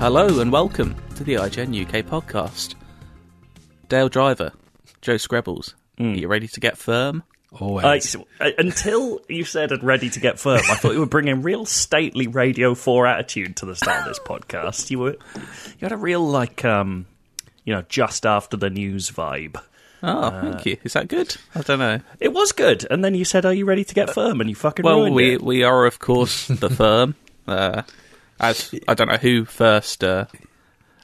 Hello and welcome to the IGN UK podcast. Dale Driver, Joe Skrebels, are you ready to get firm? Always. Uh, uh, until you said and ready to get firm, I thought you were bringing real stately Radio Four attitude to the start of this podcast. You were, you had a real like, um, you know, just after the news vibe. Oh, thank you. Is that good? I don't know. It was good, and then you said, "Are you ready to get firm?" And you fucking Well, ruined we it. we are of course the firm. Uh, as I don't know who first uh,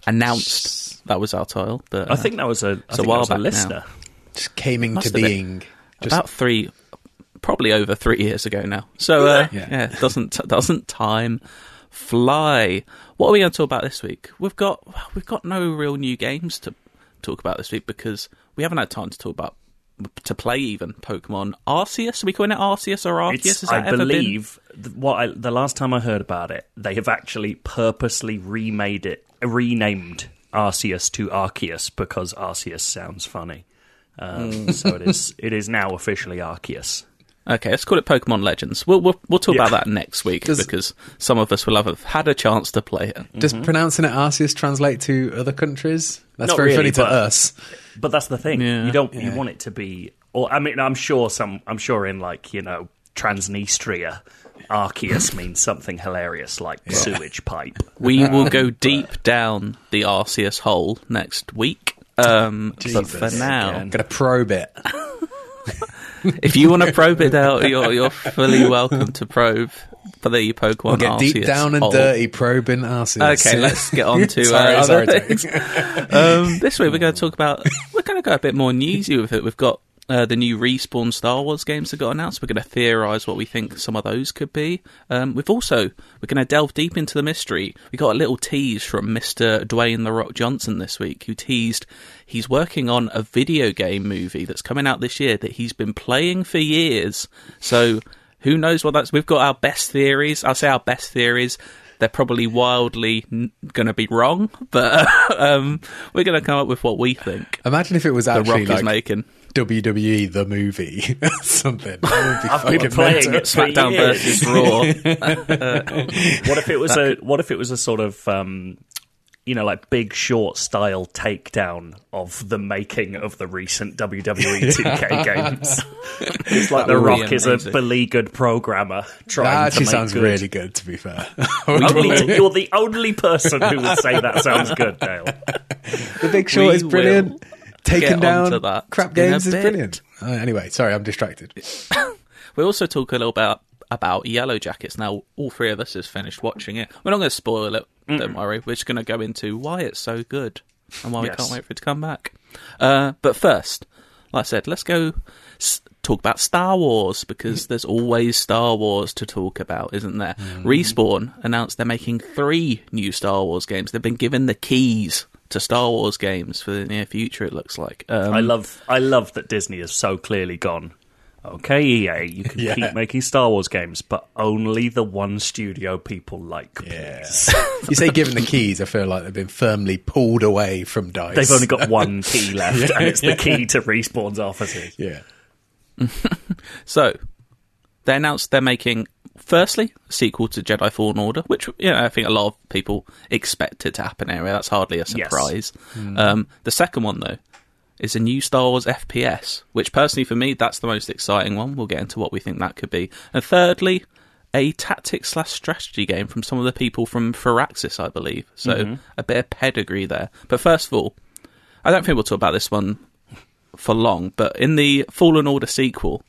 announced that was our title, but uh, I think that was a, I a think that while was a back now. Just came into Must have been. being. Just, about three, probably over three years ago now. So uh, Yeah. yeah, doesn't doesn't time fly? What are we going to talk about this week? We've got we've got no real new games to talk about this week because we haven't had time to talk about to play even Pokemon Arceus. Are we calling it Arceus or Arceus? Has I believe th- what I, the last time I heard about it, they have actually purposely remade it, renamed Arceus to Arceus because Arceus sounds funny. Um, Hmm. so it is. It is now officially Arceus. Okay, let's call it Pokemon Legends. We'll we'll, we'll talk Yeah. about that next week Does- because some of us will have had a chance to play it. does pronouncing it Arceus translate to other countries? That's Not very really, funny to but- us. But that's the thing. Yeah. you don't. You want it to be. Or I mean, I'm sure some. I'm sure in like you know Transnistria, Arceus means something hilarious like sewage pipe. We will go deep down the Arceus hole next week. Um, but for now, Again. I'm going to probe it. if you want to probe it out, you're, you're fully welcome to probe for the Pokemon We'll get deep Arceus down and dirty probing Arceus. Okay, let's get on to Sorry, uh, sorry, other James. things. um, this week we're going to talk about. We're going to go a bit more newsy with it. We've got uh, the new respawn Star Wars games that got announced. We're going to theorise what we think some of those could be. Um, we've also we're going to delve deep into the mystery. We got a little tease from Mister Dwayne the Rock Johnson this week, who teased he's working on a video game movie that's coming out this year that he's been playing for years. So who knows what that's? We've got our best theories. I'll say our best theories. They're probably wildly n- going to be wrong, but um, we're going to come up with what we think Imagine if it was the actually Rock like is making. WWE the movie or something. That would be I've been playing it SmackDown years. versus Raw. What if it was a What if it was a sort of um, you know like Big Short style takedown of the making of the recent WWE 2K games? it's like That The Rock is a beleaguered programmer trying That to actually make sounds good. really good, to be fair. Only, you're the only person who would say that sounds good, Dale. the Big Short is brilliant. will Taking get down onto that crap games is bit. brilliant. Uh, anyway, sorry, I'm distracted. We also talk a little about about Yellow Jackets. Now, all three of us has finished watching it. We're not going to spoil it. Don't worry. We're just going to go into why it's so good and why we can't wait for it to come back. Uh, but first, like I said, let's go s- talk about Star Wars because there's always Star Wars to talk about, isn't there? Respawn announced they're making three new Star Wars games. They've been given the keys to Star Wars games for the near future. It looks like. Um, I love I love that Disney has so clearly gone. Okay, EA, you can Yeah. keep making Star Wars games, but only the one studio people like. Yeah. You say given the keys, I feel like they've been firmly pulled away from Dice. They've only got one key left, and it's the key to Respawn's offices. Yeah. So, they announced they're making, firstly, a sequel to Jedi Fallen Order, which you know, I think a lot of people expected to happen anyway. That's hardly a Yes. surprise. Um, the second one, though, is a new Star Wars FPS, which personally for me, that's the most exciting one. We'll get into what we think that could be. And thirdly, a tactics slash strategy game from some of the people from Firaxis, I believe. So a bit of pedigree there. But first of all, I don't think we'll talk about this one for long, but in the Fallen Order sequel,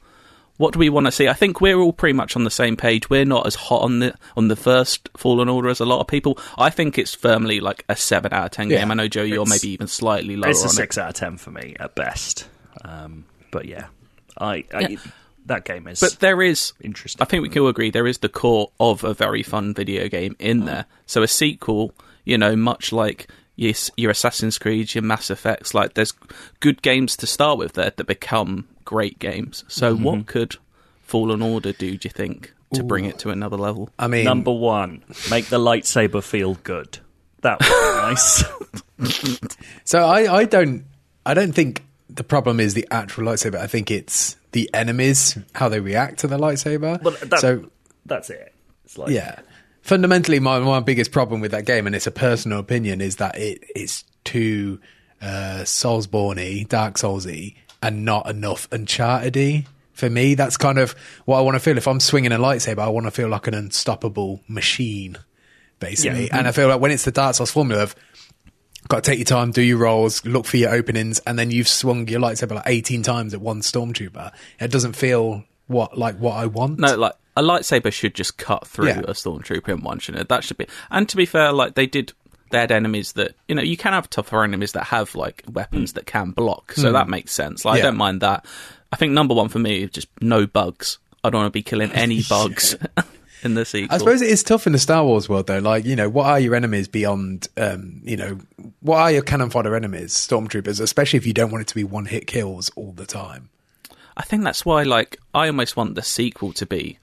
what do we want to see? I think we're all pretty much on the same page. We're not as hot on the on the first Fallen Order as a lot of people. I think it's firmly like a seven out of ten Yeah. game. I know Joe, you're maybe even slightly lower It's a six out of ten for me at best. Um, but yeah, I, I Yeah. that game is. But there is, interesting. I think we can all agree, there is the core of a very fun video game in there. So a sequel, you know, much like yes, your Assassin's Creed, your Mass Effects, like there's good games to start with there that become great games. So what could Fallen Order do? Do you think to bring it to another level? I mean, Number one, make the lightsaber feel good. That was nice. so I, I don't, I don't think the problem is the actual lightsaber. I think it's the enemies how they react to the lightsaber. But that, so that's it. It's like yeah, fundamentally, my my biggest problem with that game, and it's a personal opinion, is that it it's too uh, Soulsborne-y, Dark Soulsy, and not enough Uncharted-y. For me, that's kind of what I want to feel. If I'm swinging a lightsaber, I want to feel like an unstoppable machine, basically. Yeah. And I feel like when it's the Dark Souls formula of got to take your time, do your rolls, look for your openings, and then you've swung your lightsaber like 18 times at one stormtrooper. It doesn't feel what like what I want. No, like a lightsaber should just cut through Yeah. a stormtrooper in one, shouldn't it? That should be. And to be fair, like they did, had enemies that you know you can have tougher enemies that have like weapons that can block, so that makes sense. Like. Yeah. I don't mind that. I think number one for me is just no bugs. I don't want to be killing any bugs in the sequel. I suppose it is tough in the Star Wars world, though. Like, you know, what are your enemies beyond, um, you know, what are your cannon fodder enemies, stormtroopers, especially if you don't want it to be one hit kills all the time. I think that's why, like, I almost want the sequel to be.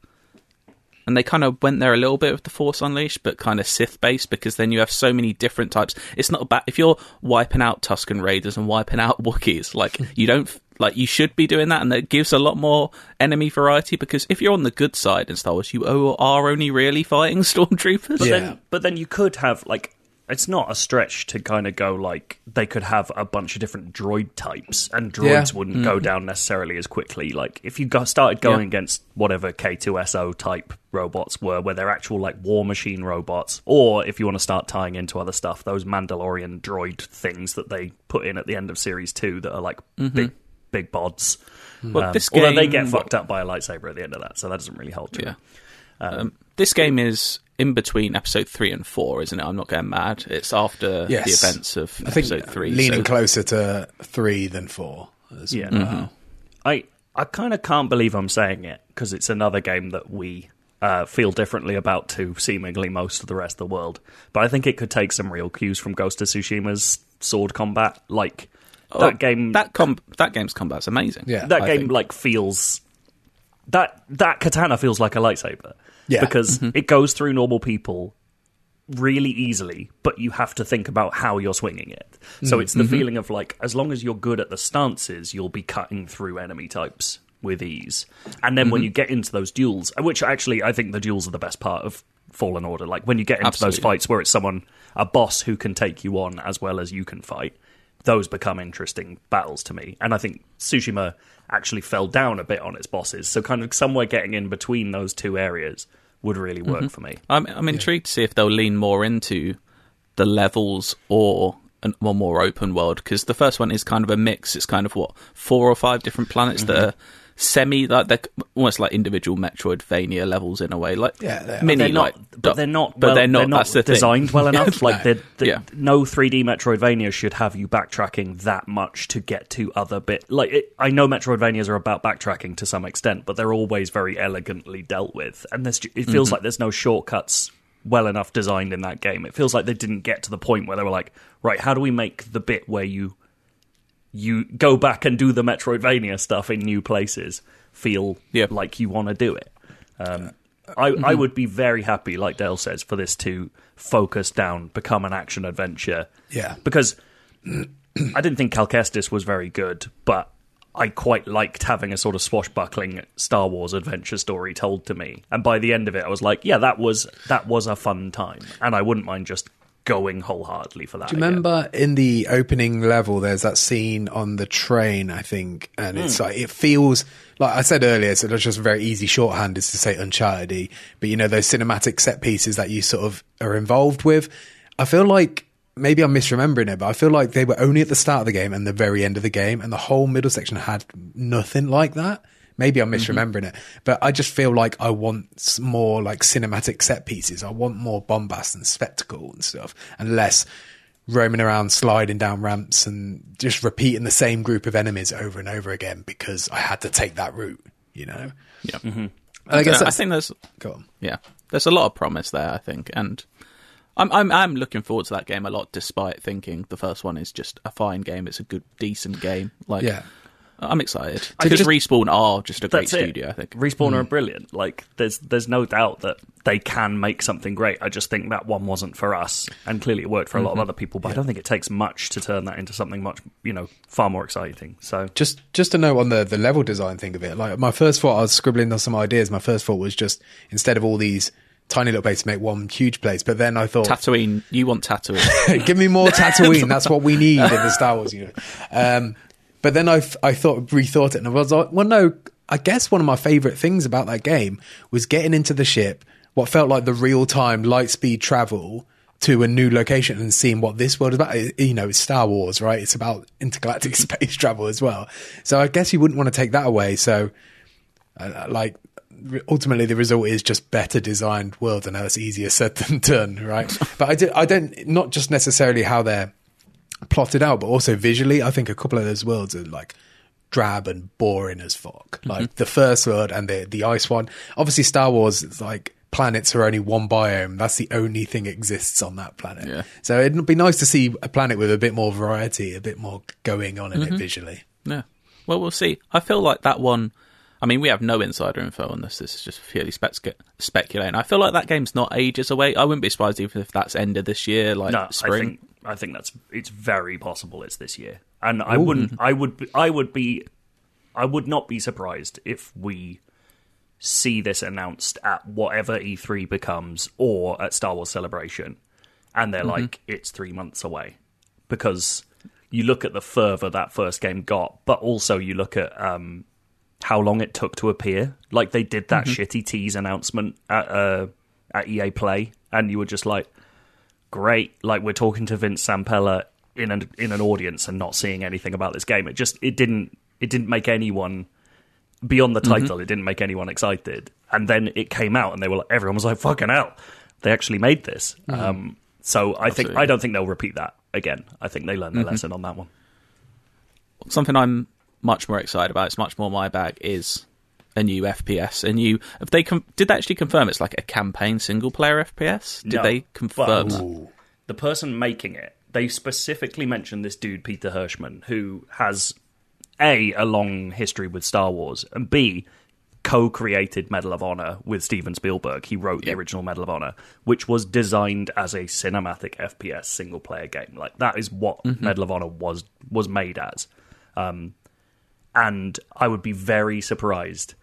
And they kind of went there a little bit with the Force Unleashed, but kind of Sith based because then you have so many different types. It's not about if you're wiping out Tusken Raiders and wiping out Wookiees, like you don't like you should be doing that, and that gives a lot more enemy variety. Because if you're on the good side in Star Wars, you are only really fighting stormtroopers. But Yeah. then, but then you could have like it's not a stretch to kind of go like they could have a bunch of different droid types, and droids Yeah. wouldn't go down necessarily as quickly. Like if you got started going Yeah. against whatever K2SO type robots were, where they're actual like war machine robots, or if you want to start tying into other stuff, those Mandalorian droid things that they put in at the end of series two that are like big big bods. Well, Um, this although they get fucked up by a lightsaber at the end of that, so that doesn't really hold true. Yeah. Um, this game is in between episode three and four, isn't it? I'm not getting mad. It's after Yes. the events of I think episode three. leaning so- closer to three than four. as Yeah. well. I I kind of can't believe I'm saying it because it's another game that we uh, feel differently about to seemingly most of the rest of the world. But I think it could take some real cues from Ghost of Tsushima's sword combat. Like Oh, that game, that com- that game's combat's amazing. Yeah. that I game think. like feels that that katana feels like a lightsaber. Yeah. because Mm-hmm. it goes through normal people really easily, but you have to think about how you're swinging it. So it's the Mm-hmm. feeling of like, as long as you're good at the stances, you'll be cutting through enemy types with ease. And then when Mm-hmm. you get into those duels, which actually I think the duels are the best part of Fallen Order. Like when you get into those fights where it's someone, a boss who can take you on as well as you can fight, those become interesting battles to me. And I think Tsushima actually fell down a bit on its bosses. So kind of somewhere getting in between those two areas would really work Mm-hmm. for me. I'm I'm intrigued to see if they'll lean more into the levels or an, one more open world because the first one is kind of a mix. It's kind of what four or five different planets that Mm-hmm. are semi like they're almost like individual Metroidvania levels in a way, like Yeah, they are. mini they're not, like, but they're not. but well- they're not. that's the thing. designed well enough. like they're, they're- Yeah. no 3D Metroidvania should have you backtracking that much to get to other bit. Like it, I know Metroidvanias are about backtracking to some extent, but they're always very elegantly dealt with, and there's, it feels Mm-hmm. like there's no shortcuts well enough designed in that game. It feels like they didn't get to the point where they were like, right, how do we make the bit where you you go back and do the Metroidvania stuff in new places feel Yeah. like you want to do it. Um, I, Mm-hmm. I would be very happy, like Dale says, for this to focus down, become an action adventure. Yeah. Because I didn't think Cal Kestis was very good, but I quite liked having a sort of swashbuckling Star Wars adventure story told to me. And by the end of it, I was like, yeah, that was that was a fun time, and I wouldn't mind just going wholeheartedly for that. Do you remember in the opening level, there's that scene on the train, I think, and it's hmm. like, it feels like I said earlier, so that's just very easy shorthand is to say Uncharted but you know, those cinematic set pieces that you sort of are involved with. I feel like maybe I'm misremembering it, but I feel like they were only at the start of the game and the very end of the game, and the whole middle section had nothing like that. Maybe I'm mm-hmm. misremembering it, but I just feel like I want more like cinematic set pieces. I want more bombast and spectacle and stuff, and less roaming around, sliding down ramps, and just repeating the same group of enemies over and over again because I had to take that route. You know, Yeah. Mm-hmm. And I guess I think there's go on. yeah, there's a lot of promise there. I think, and I'm I'm I'm looking forward to that game a lot, despite thinking the first one is just a fine game. It's a good, decent game. Like, Yeah. Uh, I'm excited because just- Respawn are just a great That's it. studio. I think. Respawn are hmm. brilliant. Like there's there's no doubt that they can make something great. I just think that one wasn't for us, and clearly it worked for a lot of mm-hmm. other people. But I don't think it takes much to turn that into something much you know far more exciting. So Just just to know on the the level design thing of it, like my first thought, I was scribbling on some ideas. My first thought was just instead of all these tiny little place to make one huge place. But then I thought, Tatooine, you want Tatooine? give me more Tatooine. That's what we need in the Star Wars universe. Um, but then I, I thought rethought it, and I was like, well, no. I guess one of my favorite things about that game was getting into the ship, what felt like the real time light speed travel to a new location and seeing what this world is about. You know, it's Star Wars, right? It's about intergalactic space travel as well. So I guess you wouldn't want to take that away. So, uh, like, ultimately, the result is just better designed worlds. I know it's easier said than done, right? but I, do, I don't, not just necessarily how they're plotted out, but also visually. I think a couple of those worlds are like drab and boring as fuck. Mm-hmm. Like the first world and the the ice one. Obviously, Star Wars is like planets are only one biome. That's the only thing exists on that planet. Yeah. So it'd be nice to see a planet with a bit more variety, a bit more going on in Mm-hmm. it visually. Yeah. Well, we'll see. I feel like that one. I mean, we have no insider info on this. This is just purely spec- speculating. I feel like that game's not ages away. I wouldn't be surprised even if that's end of this year, like No, spring. I think that's it's very possible it's this year, and I wouldn't. I would. I would be. I would not be surprised if we see this announced at whatever E3 becomes or at Star Wars Celebration, and they're like, it's three months away, because you look at the fervor that first game got, but also you look at um, how long it took to appear. Like they did that shitty tease announcement at uh, at EA Play, and you were just like, great. Like we're talking to Vince Zampella in an in an audience and not seeing anything about this game. It just it didn't it didn't make anyone beyond the mm-hmm. title. It didn't make anyone excited. And then it came out, and they were like, everyone was like, "Fucking hell, they actually made this." Mm-hmm. Um, so I think I don't think they'll repeat that again. I think they learned their mm-hmm. lesson on that one. Something I'm much more excited about. It's much more my bag. Is a new FPS. A new. Have they com- did they actually confirm it's like a campaign single player FPS? Did No, they confirm? that? The person making it, they specifically mentioned this dude Peter Hirschmann, who has a a long history with Star Wars, and b co-created Medal of Honor with Steven Spielberg. He wrote the original Medal of Honor, which was designed as a cinematic FPS single player game. Like that is what Medal of Honor was was made as. Um, and I would be very surprised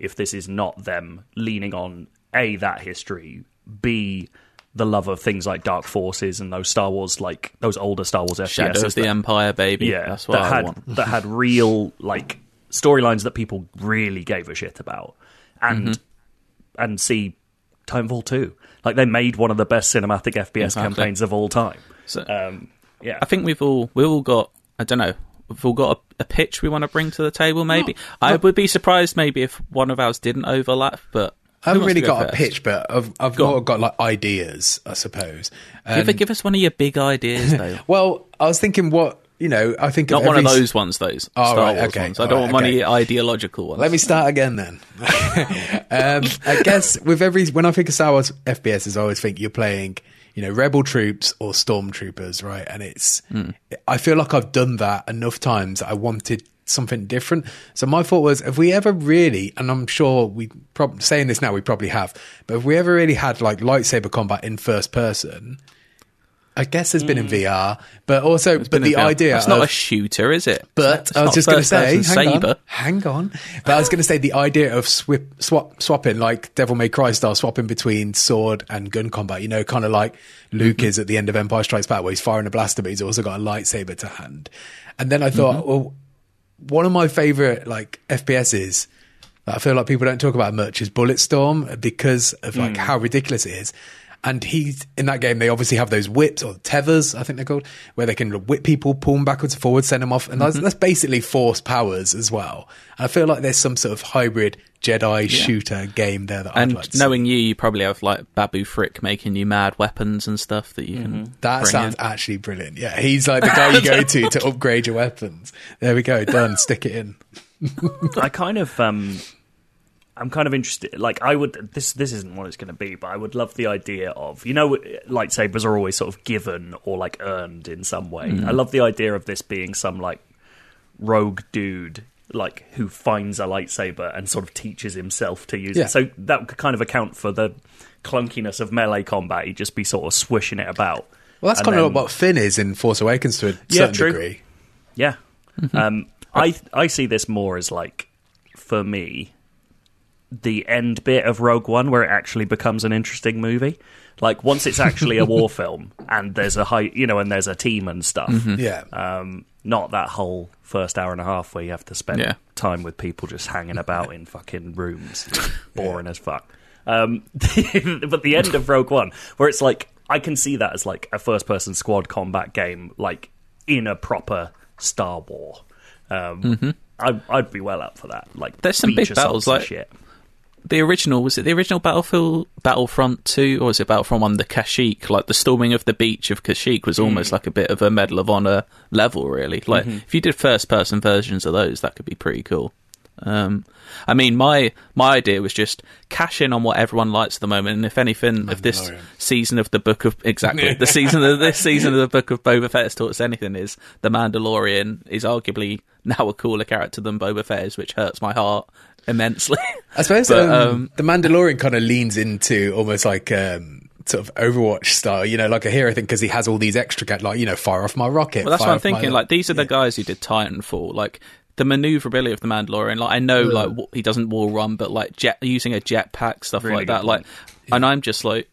if this is not them leaning on a that history, b the love of things like Dark Forces and those Star Wars like those older Star Wars FPSs. Shadow of the that- Empire, baby. yeah, that's what that I had want. that had real like storylines that people really gave a shit about, and Mm-hmm. and see Titanfall two. Like they made one of the best cinematic FPS Exactly. campaigns of all time. So, Um, yeah, I think we've all we've all got I don't know we've all got a, a pitch we want to bring to the table. Maybe I would be surprised maybe if one of ours didn't overlap. But I haven't really go got a pitch, but I've I've Go got, got like ideas, I suppose. Give, Um, give us one of your big ideas though. well, I was thinking what you know. I think Not of one of those ones, those Oh, Star right, Wars okay, ones. I don't right, want one okay. of your ideological ones. Let me start again then. um, I guess with every when I think of Star Wars FPSs, I always think you're playing, you know, rebel troops or stormtroopers, right? And it's, I feel like I've done that enough times. I wanted something different. So my thought was, have we ever really, and I'm sure we probably saying this now, we probably have, but have we ever really had like lightsaber combat in first person? I guess there's been in VR, but also, but the idea It's not of- a shooter, is it? but It's I was just going to say, hang saber. on, hang on. But I was going to say the idea of swip, swap, swapping, like Devil May Cry style, swapping between sword and gun combat. You know, kind of like Luke Mm-hmm. is at the end of Empire Strikes Back, where he's firing a blaster, but he's also got a lightsaber to hand. And then I thought, Mm-hmm. well, one of my favorite like FPSs that I feel like people don't talk about much is Bulletstorm because of like how ridiculous it is. And he's in that game. They obviously have those whips or tethers, I think they're called, where they can whip people, pull them backwards and forwards, send them off, and that's, that's basically force powers as well. And I feel like there's some sort of hybrid Jedi shooter game there that And I'd like to see. knowing you, you probably have like Babu Frick making you mad weapons and stuff that you Mm-hmm. can. That bring sounds in. actually brilliant. Yeah, he's like the guy you go to to upgrade your weapons. There we go, done. Stick it in. I kind of um I'm kind of interested like I would this this isn't what it's going to be but I would love the idea of you know lightsabers are always sort of given or like earned in some way. I love the idea of this being some like rogue dude like who finds a lightsaber and sort of teaches himself to use Yeah. it. So that could kind of account for the clunkiness of melee combat. He'd just be sort of swishing it about. Well, that's And kind of what Finn is in Force Awakens to a Yeah, certain true. degree. Yeah. Um, I I see this more as like for me, the end bit of Rogue One where it actually becomes an interesting movie. Like once it's actually a war film and there's a high, you know, and there's a team and stuff. Yeah. Um, not that whole first hour and a half where you have to spend Yeah. time with people just hanging about in fucking rooms, boring as fuck. Um, but the end of Rogue One, where it's like I can see that as like a first-person squad combat game, like in a proper Star War. Um, I'd, I'd be well up for that. Like Mm-hmm. There's some beach big battles, like- shit. The original was it the original Battlefield Battlefront two or was it Battlefront one? The Kashyyyk, like the storming of the beach of Kashyyyk, was almost like a bit of a Medal of Honor level, really. Like if you did first person versions of those, that could be pretty cool. Um, I mean, my my idea was just cash in on what everyone likes at the moment, and if anything, if this season of the book of exactly the season of this season of the book of Boba Fett has taught us anything is the Mandalorian is arguably now a cooler character than Boba Fett is, which hurts my heart immensely. I suppose But, um, um, the Mandalorian kind of leans into almost like um, sort of Overwatch style, you know, like a hero thing because he has all these extra, ga- like you know, fire off my rocket. Well, that's what I'm off my- thinking. Like these are the guys who did Titanfall. Like the maneuverability of the Mandalorian. Like I know, like w- he doesn't wall run, but like jet using a jetpack stuff Really like good that. Like, and I'm just like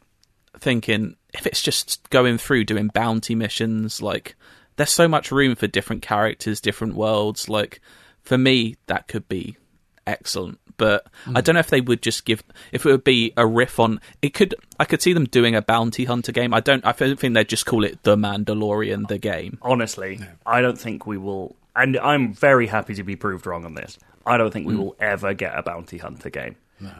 thinking if it's just going through doing bounty missions, like there's so much room for different characters, different worlds. Like for me, that could be excellent. But I hmm. don't know if they would just give if it would be a riff on it. Could I could see them doing a bounty hunter game? I don't. I don't think they'd just call it the Mandalorian, the game. honestly, I don't think we will. And I'm very happy to be proved wrong on this. I don't think we hmm. will ever get a bounty hunter game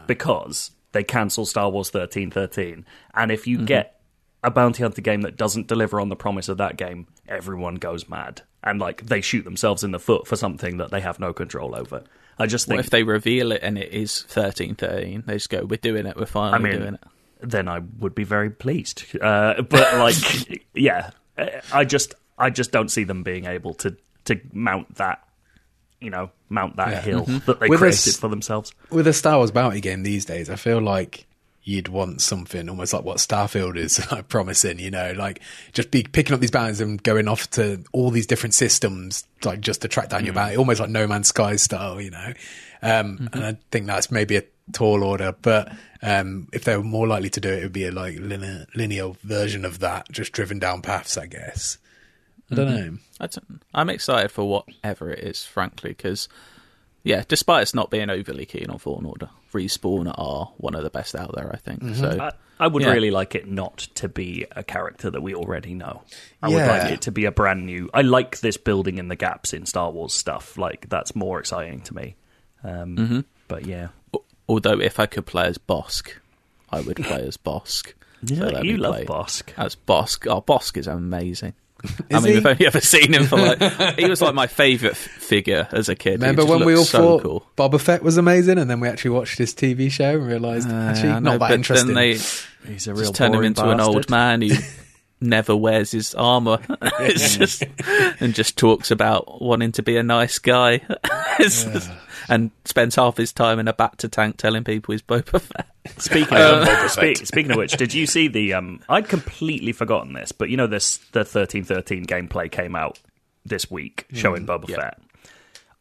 because they cancel Star Wars 1313. And if you mm-hmm. get a bounty hunter game that doesn't deliver on the promise of that game, everyone goes mad and like they shoot themselves in the foot for something that they have no control over. I just What think if they reveal it and it is thirteen thirteen? They just go, "We're doing it. We're I finally doing it." then I would be very pleased. Uh, but like, yeah, I just I just don't see them being able to to mount that, you know, mount that Yeah. hill that they With created us- for themselves. with a Star Wars bounty game these days, I feel like you'd want something almost like what Starfield is like, promising, you know, like just be picking up these bounties and going off to all these different systems, like just to track down your bounty, almost like No Man's Sky style, you know. Um, And I think that's maybe a tall order, but um, if they were more likely to do it, it would be a like linear, linear version of that, just driven down paths, I guess. I don't know. I don't, I'm excited for whatever it is, frankly, because yeah, despite us not being overly keen on Fallen Order, Respawn are one of the best out there. I think so. I, I would Yeah. really like it not to be a character that we already know. I would like it to be a brand new. I like this building in the gaps in Star Wars stuff. Like that's more exciting to me. Um, Mm-hmm. But yeah, Although, if I could play as Bosk, I would play as Bosk. So yeah let you love play Bosk. as Bosk. Oh, Bosk is amazing. I mean, he? we've only ever seen him for like he was like my favourite f- figure as a kid. Remember when we all looked so thought cool. Boba Fett was amazing, and then we actually watched his TV show and realised actually Uh, I know, not that but interesting. Then they He's a real just turn him boring into an old man who never wears his armor. it's just and just talks about wanting to be a nice guy, It's just- and spends half his time in a bacta tank telling people he's Boba Fett. Speaking of spe- speaking of which, did you see the? Um, I'd completely forgotten this, but you know this the thirteen thirteen gameplay came out this week showing Boba yeah. Fett.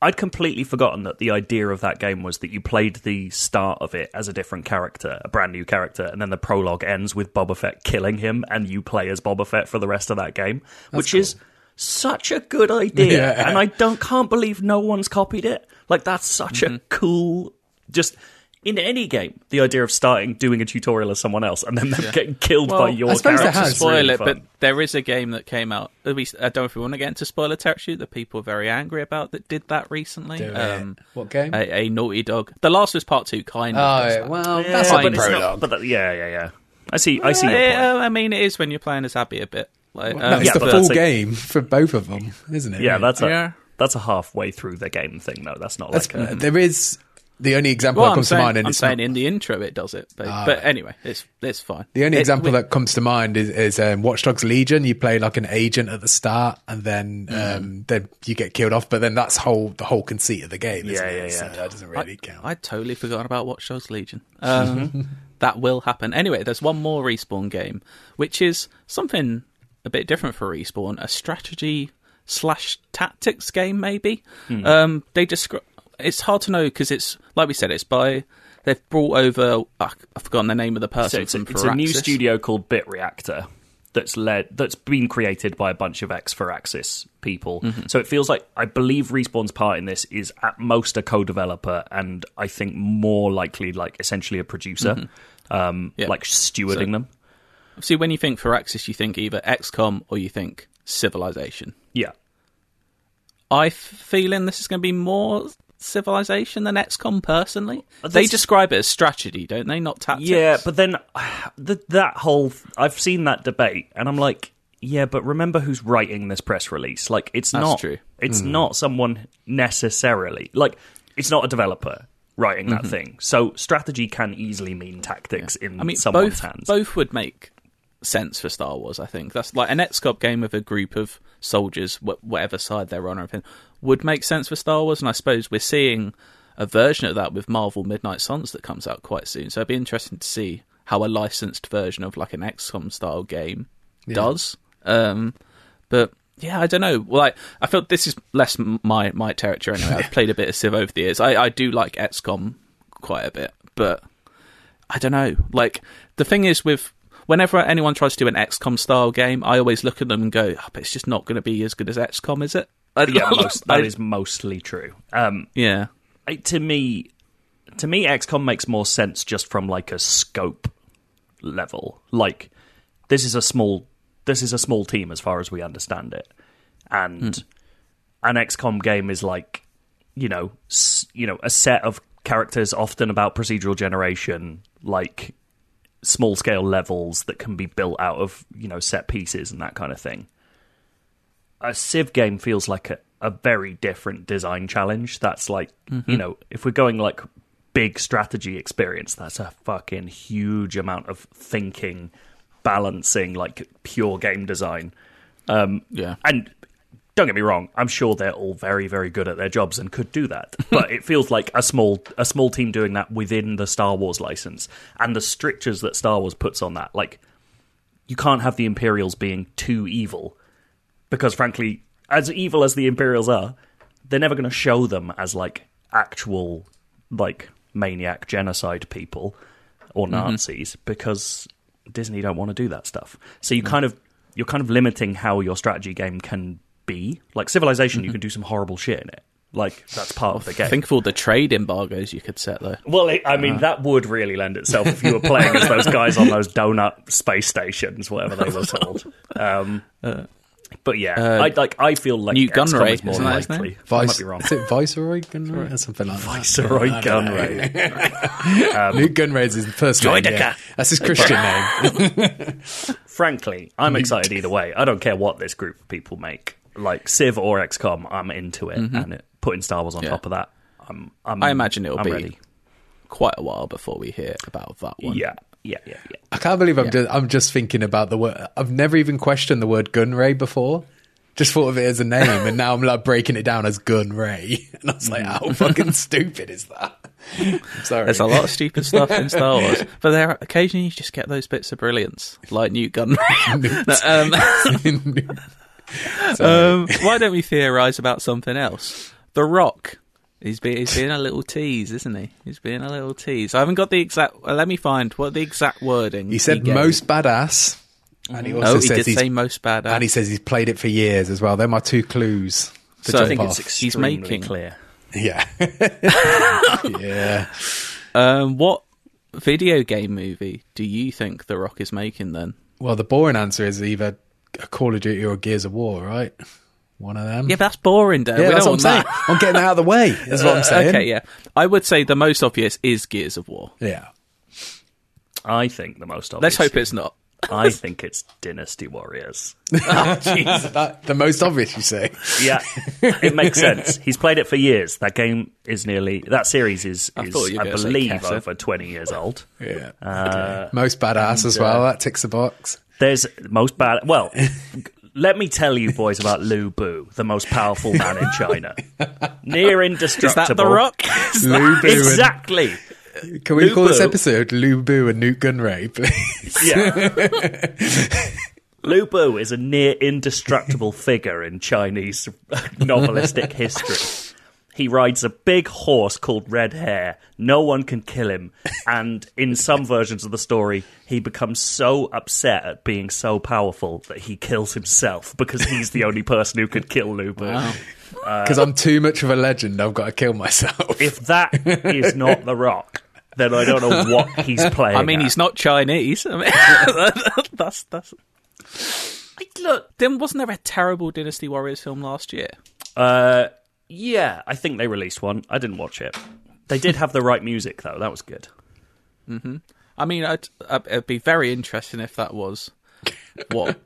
I'd completely forgotten that the idea of that game was that you played the start of it as a different character, a brand new character, and then the prologue ends with Boba Fett killing him, and you play as Boba Fett for the rest of that game, which is such a good idea, Yeah. and I don't can't believe no one's copied it. Like that's such a cool, just in any game, the idea of starting doing a tutorial as someone else and then them getting killed by your I suppose character. there has. spoil really it, fun. but there is a game that came out. At least I don't know if we want to get into spoiler territory that people are very angry about that did that recently. Do it. Um, what game? a, a Naughty Dog. The Last was Part Two, kind of. oh, that. well, Yeah, that's but like it's not- prologue. but that- yeah, yeah, yeah. I see. I see your point. Yeah, I mean, it is when you're playing as Abby a bit. Like, no, um, it's yeah, the full a- game for both of them, isn't it? Yeah, that's a Yeah. That's a halfway through the game thing, though. That's not That's, like a, there is the only example well, that comes saying, to mind, and I'm it's saying not- in the intro it does it, but, Ah. but anyway, it's it's fine. the only It- example we- that comes to mind is, is um, Watch Dogs Legion. You play like an agent at the start, and then Mm. um, then you get killed off. But then that's whole the whole conceit of the game. Isn't Yeah, it? yeah, So yeah. that doesn't really count. I'd totally forgot about Watch Dogs Legion. Um, that will happen. Anyway, there's one more Respawn game, which is something a bit different for Respawn, a strategy slash tactics game, maybe. Um, they describe. it's hard to know because it's like we said, it's by they've brought over. uh, I've forgotten the name of the person So it's, from it's a new studio called Bit Reactor that's led that's been created by a bunch of ex Firaxis people. Mm-hmm. So it feels like I believe Respawn's part in this is at most a co-developer, and I think more likely like essentially a producer, um, Mm-hmm. Yeah. like stewarding So- them. See, when you think Firaxis, you think either XCOM or you think Civilization. Yeah, I f- feeling this is going to be more Civilization than XCOM. Personally, Uh, they describe it as strategy, don't they? Not tactics. yeah, but then th- that whole I've seen that debate, and I'm like. Yeah, but remember who's writing this press release? Like, it's That's not. true. It's not someone necessarily. Like, it's not a developer writing that thing. So strategy can easily mean tactics in I mean, someone's both hands. both would make sense for Star Wars. I think that's like an XCOM game with a group of soldiers, wh- whatever side they're on, or anything, would make sense for Star Wars. And I suppose we're seeing a version of that with Marvel Midnight Suns that comes out quite soon. So it'd be interesting to see how a licensed version of like an XCOM style game does. Um, but yeah, I don't know. Well, I, I feel this is less my my territory anyway. I've played a bit of Civ over the years. I, I do like XCOM quite a bit, but I don't know. Like the thing is with whenever anyone tries to do an XCOM style game, I always look at them and go, oh, but it's just not going to be as good as XCOM, is it? I, yeah, most, that I- is mostly true. Um, yeah. I- to me, to me, XCOM makes more sense just from like a scope level. Like, this is a small, this is a small team as far as we understand it, and an XCOM game is like, you know, s- you know, a set of characters, often about procedural generation, like small scale levels that can be built out of you know set pieces and that kind of thing. A Civ game feels like a, a very different design challenge. That's like you mm-hmm. know if we're going like big strategy experience, that's a fucking huge amount of thinking, balancing, like pure game design. Um, yeah. And don't get me wrong, I'm sure they're all very, very good at their jobs and could do that. But it feels like a small a small team doing that within the Star Wars license and the strictures that Star Wars puts on that. Like you can't have the Imperials being too evil because frankly, as evil as the Imperials are, they're never going to show them as like actual like maniac genocide people or mm-hmm. Nazis because Disney don't want to do that stuff. So you mm. kind of you're kind of limiting how your strategy game can be. Like Civilization, you mm-hmm. can do some horrible shit in it. Like that's part of the game. Think of all the trade embargoes you could set though. Well, it, I mean, uh. that would really lend itself if you were playing as those guys on those donut space stations, whatever they were called. Um, uh. but yeah, uh, I like. I feel like XCOM Gunray, is more isn't that likely. name? I might Vice, be wrong. Is it Viceroy Gunray or something like that? Viceroy Gunray. Luke Gunray is his first name. Joideca. Yeah. That's his Christian name. Frankly, I'm excited either way. I don't care what this group of people make. Like Civ or XCOM, I'm into it, and it, putting Star Wars on Yeah. top of that, I'm. I'm I imagine it'll I'm be ready. quite a while before we hear about that one. Yeah, yeah, yeah, yeah. I can't believe I'm just I'm just thinking about the word. I've never even questioned the word Gunray before. Just thought of it as a name, and now I'm like breaking it down as Gun Ray, and I was like, how fucking stupid is that? I'm sorry. There's a lot of stupid stuff in Star Wars, but there are, occasionally you just get those bits of brilliance, like Nute Gunray. um, um, why don't we theorise about something else? The Rock. He's, be, he's being a little tease, isn't he? He's being a little tease. I haven't got the exact. Uh, let me find what the exact wording. he said gave. most badass, and he also Oh, he says did he's say most badass. and he says he's played it for years as well. They're my two clues. To So I think off. It's He's extremely making- clear. yeah, yeah. um, what video game movie do you think The Rock is making then? Well, the boring answer is either a Call of Duty or Gears of War, right? One of them. Yeah, but that's boring, Dave. Yeah, we that's don't what I'm want saying. I'm getting out of the way. Is what I'm saying. Okay, yeah. I would say the most obvious is Gears of War. Yeah. I think the most obvious. Let's hope it's not. I think it's Dynasty Warriors. Jeez, that, the most obvious, you say. Yeah, it makes sense. He's played it for years. That game is nearly that series is, I is thought I believe over twenty years old. Yeah. Uh, most badass as well. That ticks the box. There's most bad. Well, let me tell you, boys, about Lu Bu, the most powerful man in China. Near indestructible. Is indestructible. that The Rock? Lu Bu Exactly. and, can we Lu call this Bu. episode Lu Bu and Nute Gunray, please? Yeah. Lu Bu is a near indestructible figure in Chinese novelistic history. He rides a big horse called Red Hare. No one can kill him. And in some versions of the story, he becomes so upset at being so powerful that he kills himself because he's the only person who could kill Lu Bu. Wow. Because I'm too much of a legend, I've got to kill myself. If that is not The Rock, then I don't know what he's playing. I mean, at. he's not Chinese. I mean, that's that's. Look, then wasn't there a terrible Dynasty Warriors film last year? Uh, yeah, I think they released one. I didn't watch it. They did have the right music though. That was good. I mean, I'd, I'd, it'd be very interesting if that was what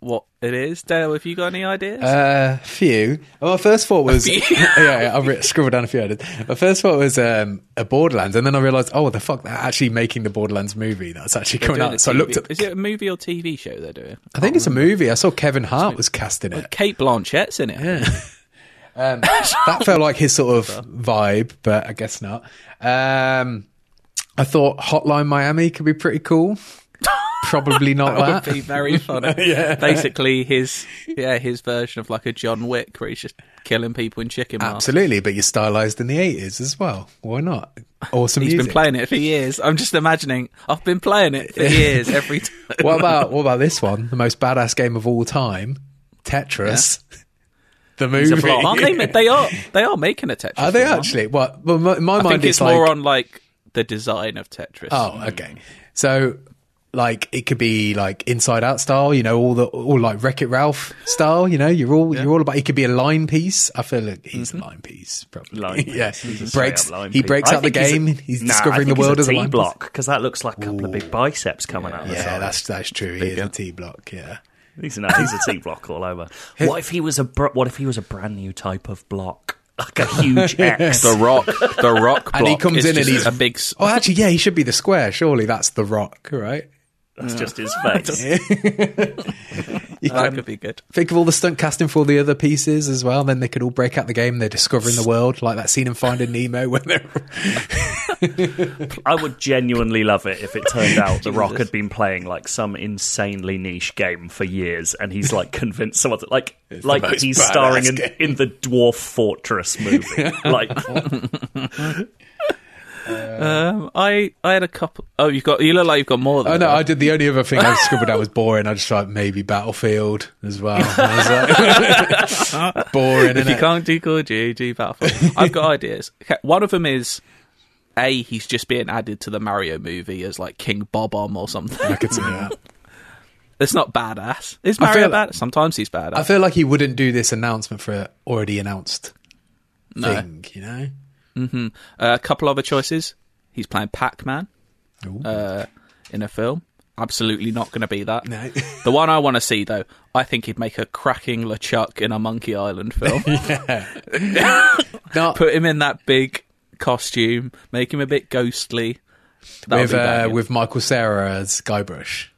what it is. Dale, have you got any ideas? Uh, few. Well, my first thought was yeah, yeah, I've written, scribbled down a few. Ideas. My first thought was um, a Borderlands, and then I realised, oh, the fuck, they're actually making the Borderlands movie. That's actually coming Doing a out. So I looked at. Is it a movie or TV show they're doing? I think it's a movie. I saw Kevin Hart was cast in it. Cate Blanchett's in it. Um, that felt like his sort of vibe, but I guess not. Um, I thought Hotline Miami could be pretty cool. Probably not That that. would be very funny. Yeah. Basically, his yeah his version of like a John Wick, where he's just killing people in chicken masks. Absolutely, but you're stylized in the 80s as well. Why not? Awesome He's music. been playing it for years. I'm just imagining. I've been playing it for years every time. what about what about this one? The most badass game of all time, Tetris. The movie. a flop. Aren't they? They are. They are making a Tetris. Are they film, actually? What? Well, my, my I mind think is it's like, more on like the design of Tetris. Oh, okay. So, like, it could be like Inside Out style, you know, all the all like Wreck It Ralph style. You know, you're all you're all about. It could be a line piece. I feel like he's mm-hmm. a line piece, probably. Line yeah, piece. He's a he breaks. line He breaks I out the think he's a- game. He's, Nah, discovering the think he's world a as a line block because that looks like a couple of big biceps coming out. of the Yeah, side. that's that's true. He is a T block. Yeah. He's a, he's a T block all over. What if he was a br- what if he was a brand new type of block, like a huge X? The Rock. The Rock. And he comes in and he's a big. s- Oh, actually, yeah, he should be the square. Surely that's the Rock, right? That's just his face. You That can could be good. think of all the stunt casting for all the other pieces as well. Then they could all break out the game. They're discovering the world, like that scene in Finding Nemo when they're I would genuinely love it if it turned out The Rock had been playing like some insanely niche game for years, and he's like convinced someone that, like like he's starring in, in the Dwarf Fortress movie. like Um, I I had a couple. Oh, you got. You look like you've got more. Than Oh no, that. I did the only other thing I scribbled out was boring. I just tried maybe Battlefield as well. Like, boring. If you innit? can't do Call of Duty, do Battlefield. I've got ideas. Okay, one of them is a he's just being added to the Mario movie as like King Bob-omb or something. I could see that. It's not badass. Is Mario bad? Sometimes he's badass. I feel like he wouldn't do this announcement for an already announced No. thing. You know, Uh, a couple other choices. He's playing Pac-Man uh, in a film. Absolutely not going to be that. no. The one I want to see, though, I think he'd make a cracking LeChuck in a Monkey Island film. Not Put him in that big costume, make him a bit ghostly. That would with uh, with Michael Cera as Guybrush.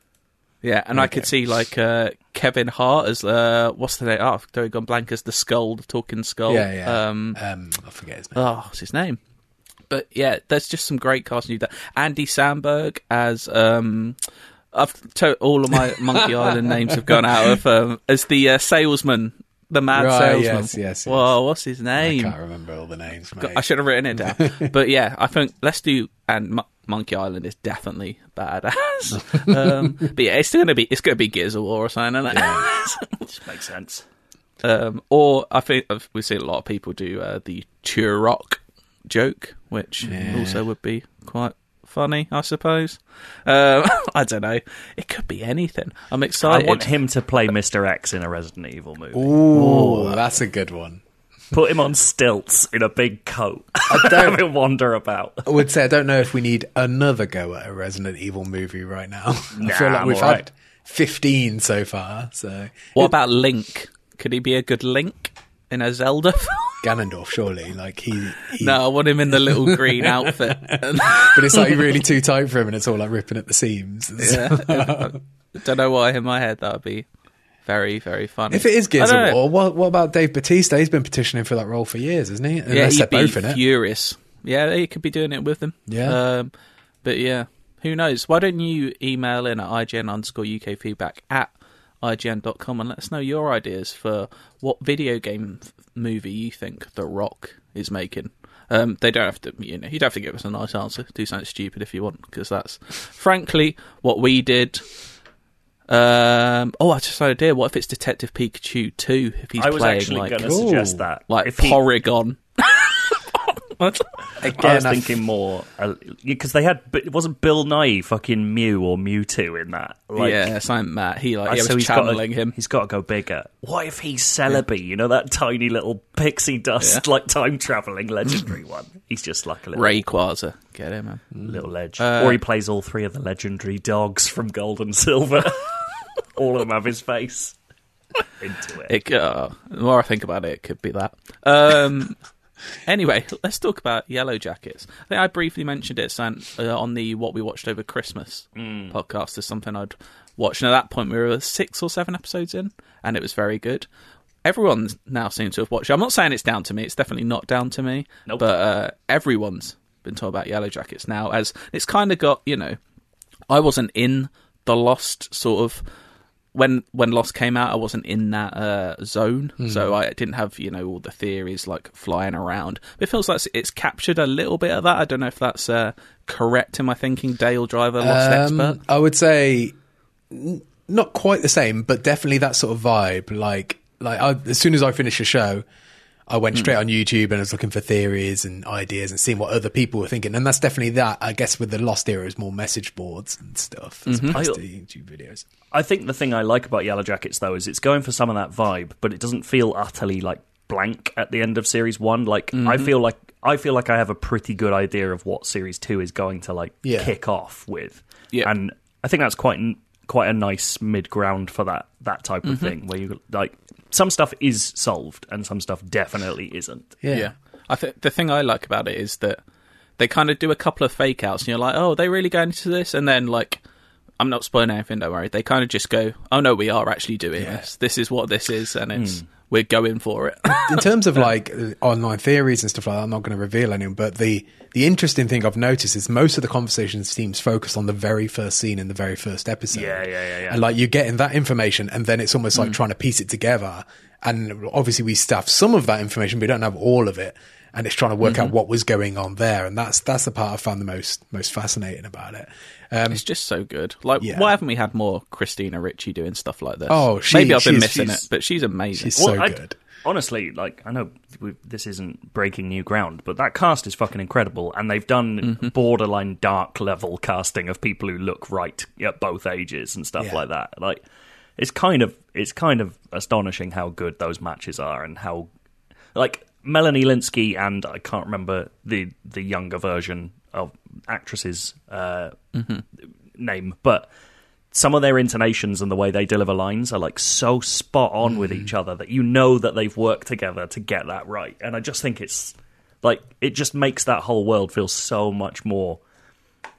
Yeah, and I could see like uh, Kevin Hart as uh, what's the name? Oh, I've totally gone blank as the skull, the talking skull. Yeah, yeah. Um, Um, I forget his name. oh, what's his name? But yeah, there's just some great casting. That Andy Samberg as um, I've to- all of my Monkey Island names have gone out of um, as the uh, salesman, the mad Right, salesman. yes, yes, yes. Whoa, what's his name? I can't remember all the names. Mate. I should have written it down. but yeah, I think let's do and Monkey Island is definitely badass. um, but yeah, it's still gonna be it's gonna be Gears of War or something, isn't it? just makes sense. um, or I think I've- we've seen a lot of people do uh, the Turok joke, which Yeah. also would be quite funny, I suppose. Um, I don't know. It could be anything. I'm excited. I want him to play Mr. X in a Resident Evil movie. Ooh, that's a good one. Put him on stilts in a big coat. I don't Have him wander about. I would say I don't know if we need another go at a Resident Evil movie right now. I feel like I'm we've alright. had fifteen so far. So what about Link? Could he be a good Link in a Zelda film? Ganondorf, surely, like he. he No, I want him in the little green outfit. but it's like really too tight for him, and it's all like ripping at the seams. yeah. Don't know why in my head that would be very, very funny. If it is Gears of. War, what, what about Dave Batista? He's been petitioning for that role for years, isn't he? yeah, Unless he'd they're be both in it. furious. Yeah, he could be doing it with them. Yeah. Um, but yeah, who knows? Why don't you email in at IGN underscore UK feedback at IGN.com and let us know your ideas for what video game f- movie you think The Rock is making. Um, they don't have to, you know, you don't have to give us a nice answer. Do something stupid if you want, because that's frankly what we did. Um, oh, I just had an idea. What if it's Detective Pikachu 2? If he's I was playing actually like, going to suggest that. like if he, Porygon. I Again, was I thinking more because they had, but it wasn't Bill Nighy fucking Mew or Mewtwo in that. Like, yeah, Simon Matt. He like yeah, so was he's got channeling to, him. He's got to go bigger. What if he's Celebi? You know that tiny little pixie dust, like time traveling legendary one. He's just like a little Rayquaza. Get him, man. little ledge, Uh, or he plays all three of the legendary dogs from Gold and Silver. all of them have his face into it. It, uh, the more I think about it, it could be that. Um, anyway, let's talk about Yellowjackets. I think I briefly mentioned it San, uh, on the What We Watched Over Christmas podcast as something I'd watched. And at that point, we were six or seven episodes in, and it was very good. Everyone now seems to have watched it. I'm not saying it's down to me. It's definitely not down to me. Nope. But uh, everyone's been talking about Yellowjackets now, as it's kind of got, you know, I wasn't in the Lost sort of when when Lost came out, I wasn't in that uh, zone, so I didn't have you know all the theories like flying around. But it feels like it's captured a little bit of that. I don't know if that's uh, correct in my thinking. Dale Driver, Lost Um, expert. I would say n- not quite the same, but definitely that sort of vibe. Like, like I, as soon as I finish the show, I went Hmm. straight on YouTube and I was looking for theories and ideas and seeing what other people were thinking. And that's definitely that. I guess with the Lost era is more message boards and stuff as Mm-hmm. opposed I- to YouTube videos. I think the thing I like about Yellowjackets though is it's going for some of that vibe, but it doesn't feel utterly like blank at the end of series one. Like I feel like I feel like I have a pretty good idea of what series two is going to like Yeah. kick off with, Yeah. and I think that's quite quite a nice mid ground for that that type of mm-hmm. thing where you like some stuff is solved and some stuff definitely isn't. Yeah. I think the thing I like about it is that they kind of do a couple of fake outs, and you're like, oh, they really going into this, and then like. I'm not spoiling anything, don't worry. They kind of just go, oh no, we are actually doing this. This is what this is, and it's mm. We're going for it. in terms of like online theories and stuff like that, I'm not going to reveal any. But the the interesting thing I've noticed is most of the conversation seems focused on the very first scene in the very first episode. Yeah, yeah, yeah, yeah. And like you're getting that information, and then it's almost Mm. like trying to piece it together. And obviously, we staff some of that information, but we don't have all of it. And it's trying to work Mm-hmm. out what was going on there, and that's that's the part I found the most most fascinating about it. Um, It's just so good. Like, Yeah. why haven't we had more Christina Ricci doing stuff like this? Oh, she- maybe I've been missing it, but she's amazing. she's so I'd- good. Honestly, like I know we, this isn't breaking new ground, but that cast is fucking incredible, and they've done Mm-hmm. borderline dark level casting of people who look right at both ages and stuff Yeah. like that. Like it's kind of it's kind of astonishing how good those matches are and how like Melanie Lynskey and I can't remember the the younger version of actress's uh, name, but some of their intonations and the way they deliver lines are like so spot on with each other that you know that they've worked together to get that right. And I just think it's like it just makes that whole world feel so much more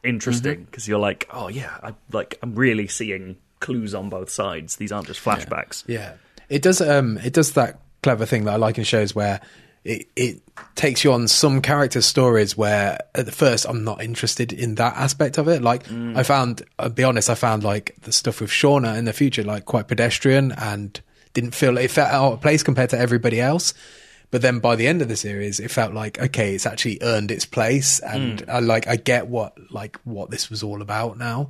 interesting because you're like, oh yeah, I like I'm really seeing clues on both sides. These aren't just flashbacks. Yeah, it does. Um, it does that clever thing that I like in shows where it it takes you on some character stories where at the first I'm not interested in that aspect of it. Like I found, I'll be honest, I found like the stuff with Shauna in the future like quite pedestrian and didn't feel it felt out of place compared to everybody else. But then by the end of the series, it felt like okay, it's actually earned its place, and I like I get what like what this was all about now.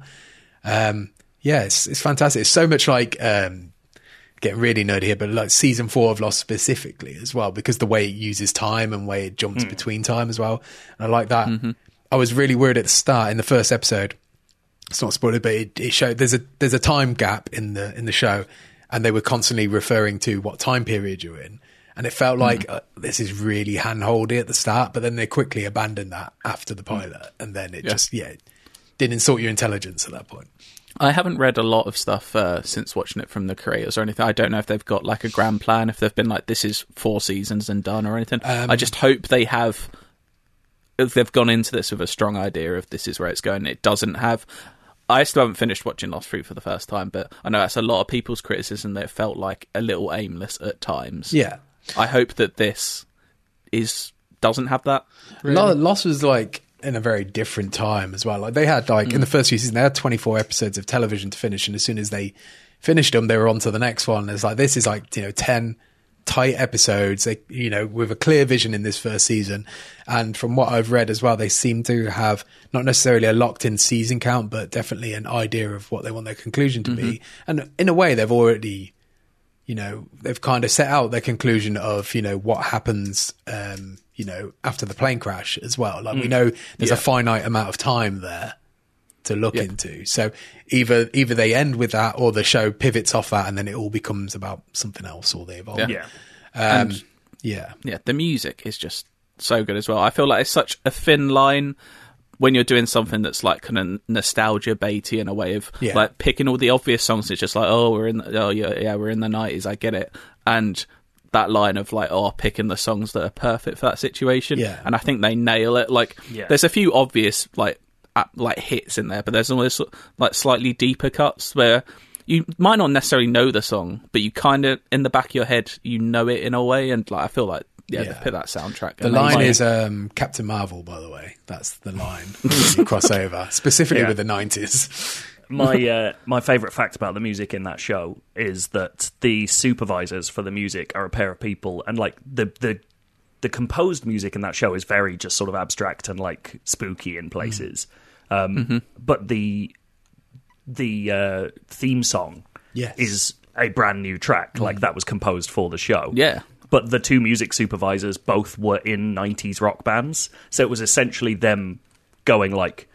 Um, yeah, it's it's fantastic. It's so much like um, getting really nerdy here, but like season four of Lost specifically as well, because the way it uses time and way it jumps hmm. between time as well. And I like that. Mm-hmm. I was really worried at the start in the first episode. It's not spoiled, but it, it showed there's a there's a time gap in the in the show, and they were constantly referring to what time period you're in. And it felt hmm. like uh, this is really handholdy at the start, but then they quickly abandoned that after the hmm. pilot, and then it just yeah didn't insult your intelligence at that point. I haven't read a lot of stuff uh, since watching it from the creators or anything. I don't know if they've got like a grand plan, if they've been like, this is four seasons and done or anything. I just hope they have, if they've gone into this with a strong idea of this is where it's going. It doesn't have. I still haven't finished watching Lost Fruit for the first time, but I know that's a lot of people's criticism that it felt like a little aimless at times. Yeah, I hope that this is doesn't have that. Lo- Lost was like in a very different time as well. Like they had like in the first few seasons, they had 24 episodes of television to finish, and as soon as they finished them, they were on to the next one. It's like this is like you know 10, tight episodes. They, you know, with a clear vision in this first season. And from what I've read as well, they seem to have not necessarily a locked in season count, but definitely an idea of what they want their conclusion to be. And in a way, they've already, you know, they've kind of set out their conclusion of, you know, what happens, um, you know, after the plane crash as well. Like we know there's a finite amount of time there to look into. So either either they end with that or the show pivots off that and then it all becomes about something else or they evolve. Yeah. Yeah. Um, yeah. yeah, the music is just so good as well. I feel like it's such a thin line when you're doing something that's like kind of nostalgia baity in a way of Yeah. like picking all the obvious songs. It's just like, oh, we're in, the, oh yeah, yeah, we're in the nineties. I get it, and that line of like, oh, picking the songs that are perfect for that situation. Yeah. and I think they nail it. Like, Yeah. there's a few obvious like uh, like hits in there, but there's almost like slightly deeper cuts where. You might not necessarily know the song, but you kind of in the back of your head you know it in a way, and like I feel like yeah, Yeah. put that soundtrack. The amazing. line is um, Captain Marvel, by the way. That's the line. you cross over, specifically Yeah. with the 90s. My uh, my favorite fact about the music in that show is that the supervisors for the music are a pair of people, and like the the the composed music in that show is very just sort of abstract and like spooky in places. Um, But the the uh, theme song Yes. is a brand new track, like that was composed for the show. Yeah. But the two music supervisors both were in '90s rock bands, so it was essentially them going like,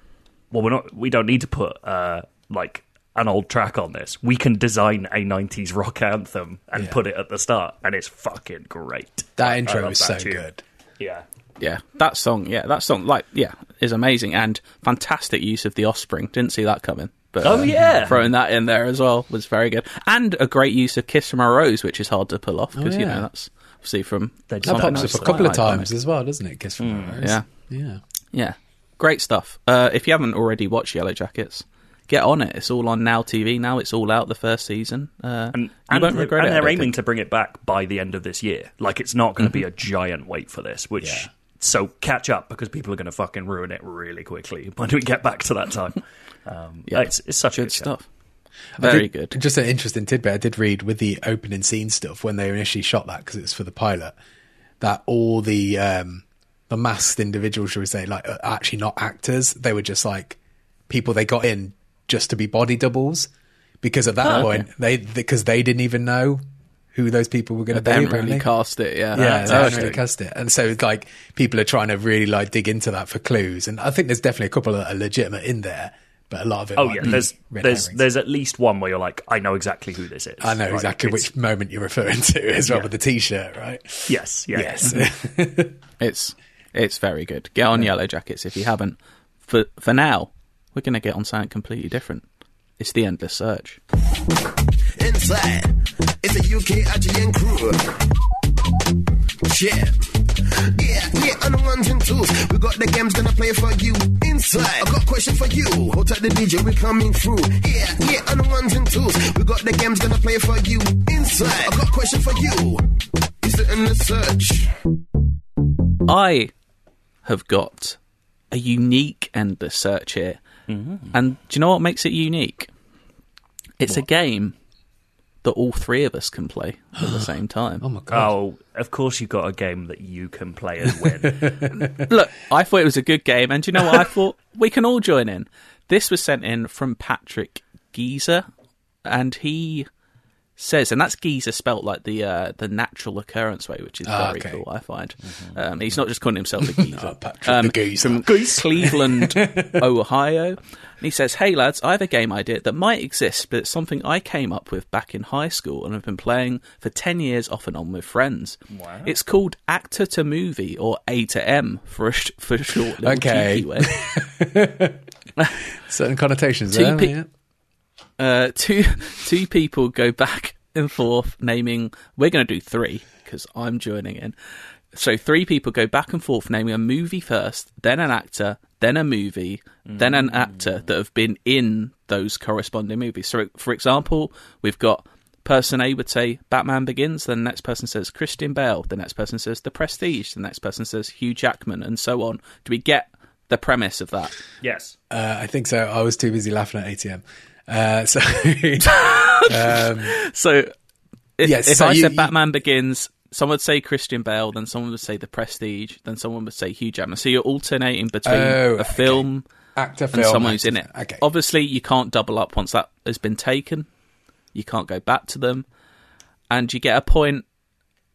"Well, we're not. We don't need to put uh, like an old track on this. We can design a '90s rock anthem and Yeah. put it at the start, and it's fucking great." That I- I intro love is so tune. good. Yeah, Yeah, that song, yeah, that song, like, yeah, is amazing and fantastic use of the Offspring. Didn't see that coming. But Oh, uh, yeah. throwing that in there as well was very good, and a great use of "Kiss from a Rose," which is hard to pull off because you Oh, yeah. know that's obviously from They That Something pops up a like couple of times as well, doesn't it? Kiss from a Rose. yeah. Yeah. Yeah, great stuff. Uh, if you haven't already watched Yellowjackets, get on it. It's all on Now TV now. It's all out the first season. Uh, and you and, won't regret and it. I they're aiming think. to bring it back by the end of this year. Like it's not going to be a giant wait for this, which Yeah. so catch up because people are going to fucking ruin it really quickly when we get back to that time. Um, Yeah. it's, it's such a good good show. stuff. I Very did- good. Just an interesting tidbit. I did read with the opening scene stuff when they initially shot that because it was for the pilot. That all the um, the masked individuals, should we say, like actually not actors. They were just like people they got in just to be body doubles. Because at that Oh, point, they because they didn't even know who those people were going to They be. haven't apparently. really cast it. Yeah, Yeah, Oh, they haven't really cast it, and so it's like people are trying to really like dig into that for clues. And I think there's definitely a couple that are legitimate in there, but a lot of it. Oh might yeah, be there's red there's herrings. there's at least one where you're like, I know exactly who this is. I know Like, exactly it's- which moment you're referring to as well Yeah. with the t-shirt, right? Yes, yeah, Yes. It's it's very good. Get on Yellowjackets if you haven't. For for now, we're going to get on something completely different. It's the endless search. Inside, it's a UK IGN crew. Yeah. Yeah, yeah, on the ones and twos. We got the games gonna play for you. Inside, I got a question for you. Hold tight the DJ, we coming through. Yeah, yeah, on the ones and twos. We got the games gonna play for you. Inside, I got a question for you. Is it in the search? I have got a unique endless search here, Mm-hmm. and do you know what makes it unique? It's a game that all three of us can play at the same time. Oh my god. Oh, of course you've got a game that you can play and win. Look, I thought it was a good game, and do you know what I thought? We can all join in. This was sent in from Patrick Geezer, and he says, and that's Geezer spelt like the uh, the natural occurrence way, which is Ah, very okay. cool. I find um, he's not just calling himself a geezer. Patrick the Geezer. from Cleveland, Ohio. And he says, "Hey lads, I have a game idea that might exist, but it's something I came up with back in high school and have been playing for ten years off and on with friends. Wow. It's called Actor to Movie or A to M for a sh- for short. little Okay. way. Certain connotations Two there. pe- yeah. Uh, two two people go back and forth naming. We're going to do three because I'm joining in. So three people go back and forth naming a movie first, then an actor, then a movie, then an actor that have been in those corresponding movies. So, for example, we've got person A would say Batman Begins, then the next person says Christian Bale, the next person says The Prestige, the next person says Hugh Jackman, and so on. Do we get the premise of that? yes. Uh, I think so. I was too busy laughing at ATM. Uh, so So if, Yes, if so I you- said you- Batman Begins, someone would say Christian Bale, then someone would say The Prestige, then someone would say Hugh Jackman. So you're alternating between Oh, a okay. film Actor, and film, someone who's in it. Okay. Obviously, you can't double up once that has been taken. You can't go back to them, and you get a point.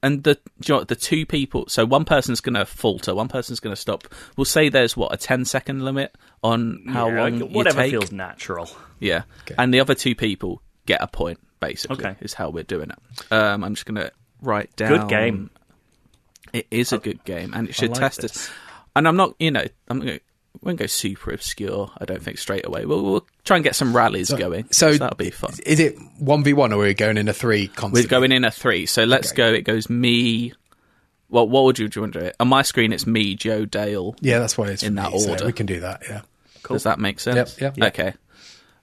And the you know the two people, so one person's going to falter, one person's going to stop. We'll say there's what a 10 second limit on how Yeah, long like, whatever you take. feels natural. Yeah, Okay. and the other two people get a point. Basically, Okay. is how we're doing it. Um, I'm just going to write down. Good game. It is a good game, and it should like test this. us. And I'm not, you know, I'm going to. Won't go super obscure. I don't think straight away. We'll, we'll try and get some rallies going. So that'll be fun. Is it one v one or are we going in a three? We're going in a three. So let's Okay. go. It goes me. Well, what would you do? You want to do it? On my screen, it's me, Joe, Dale. Yeah, that's why it's in that me, so order. we can do that. Yeah, Does that make sense? Yep, yep. Okay.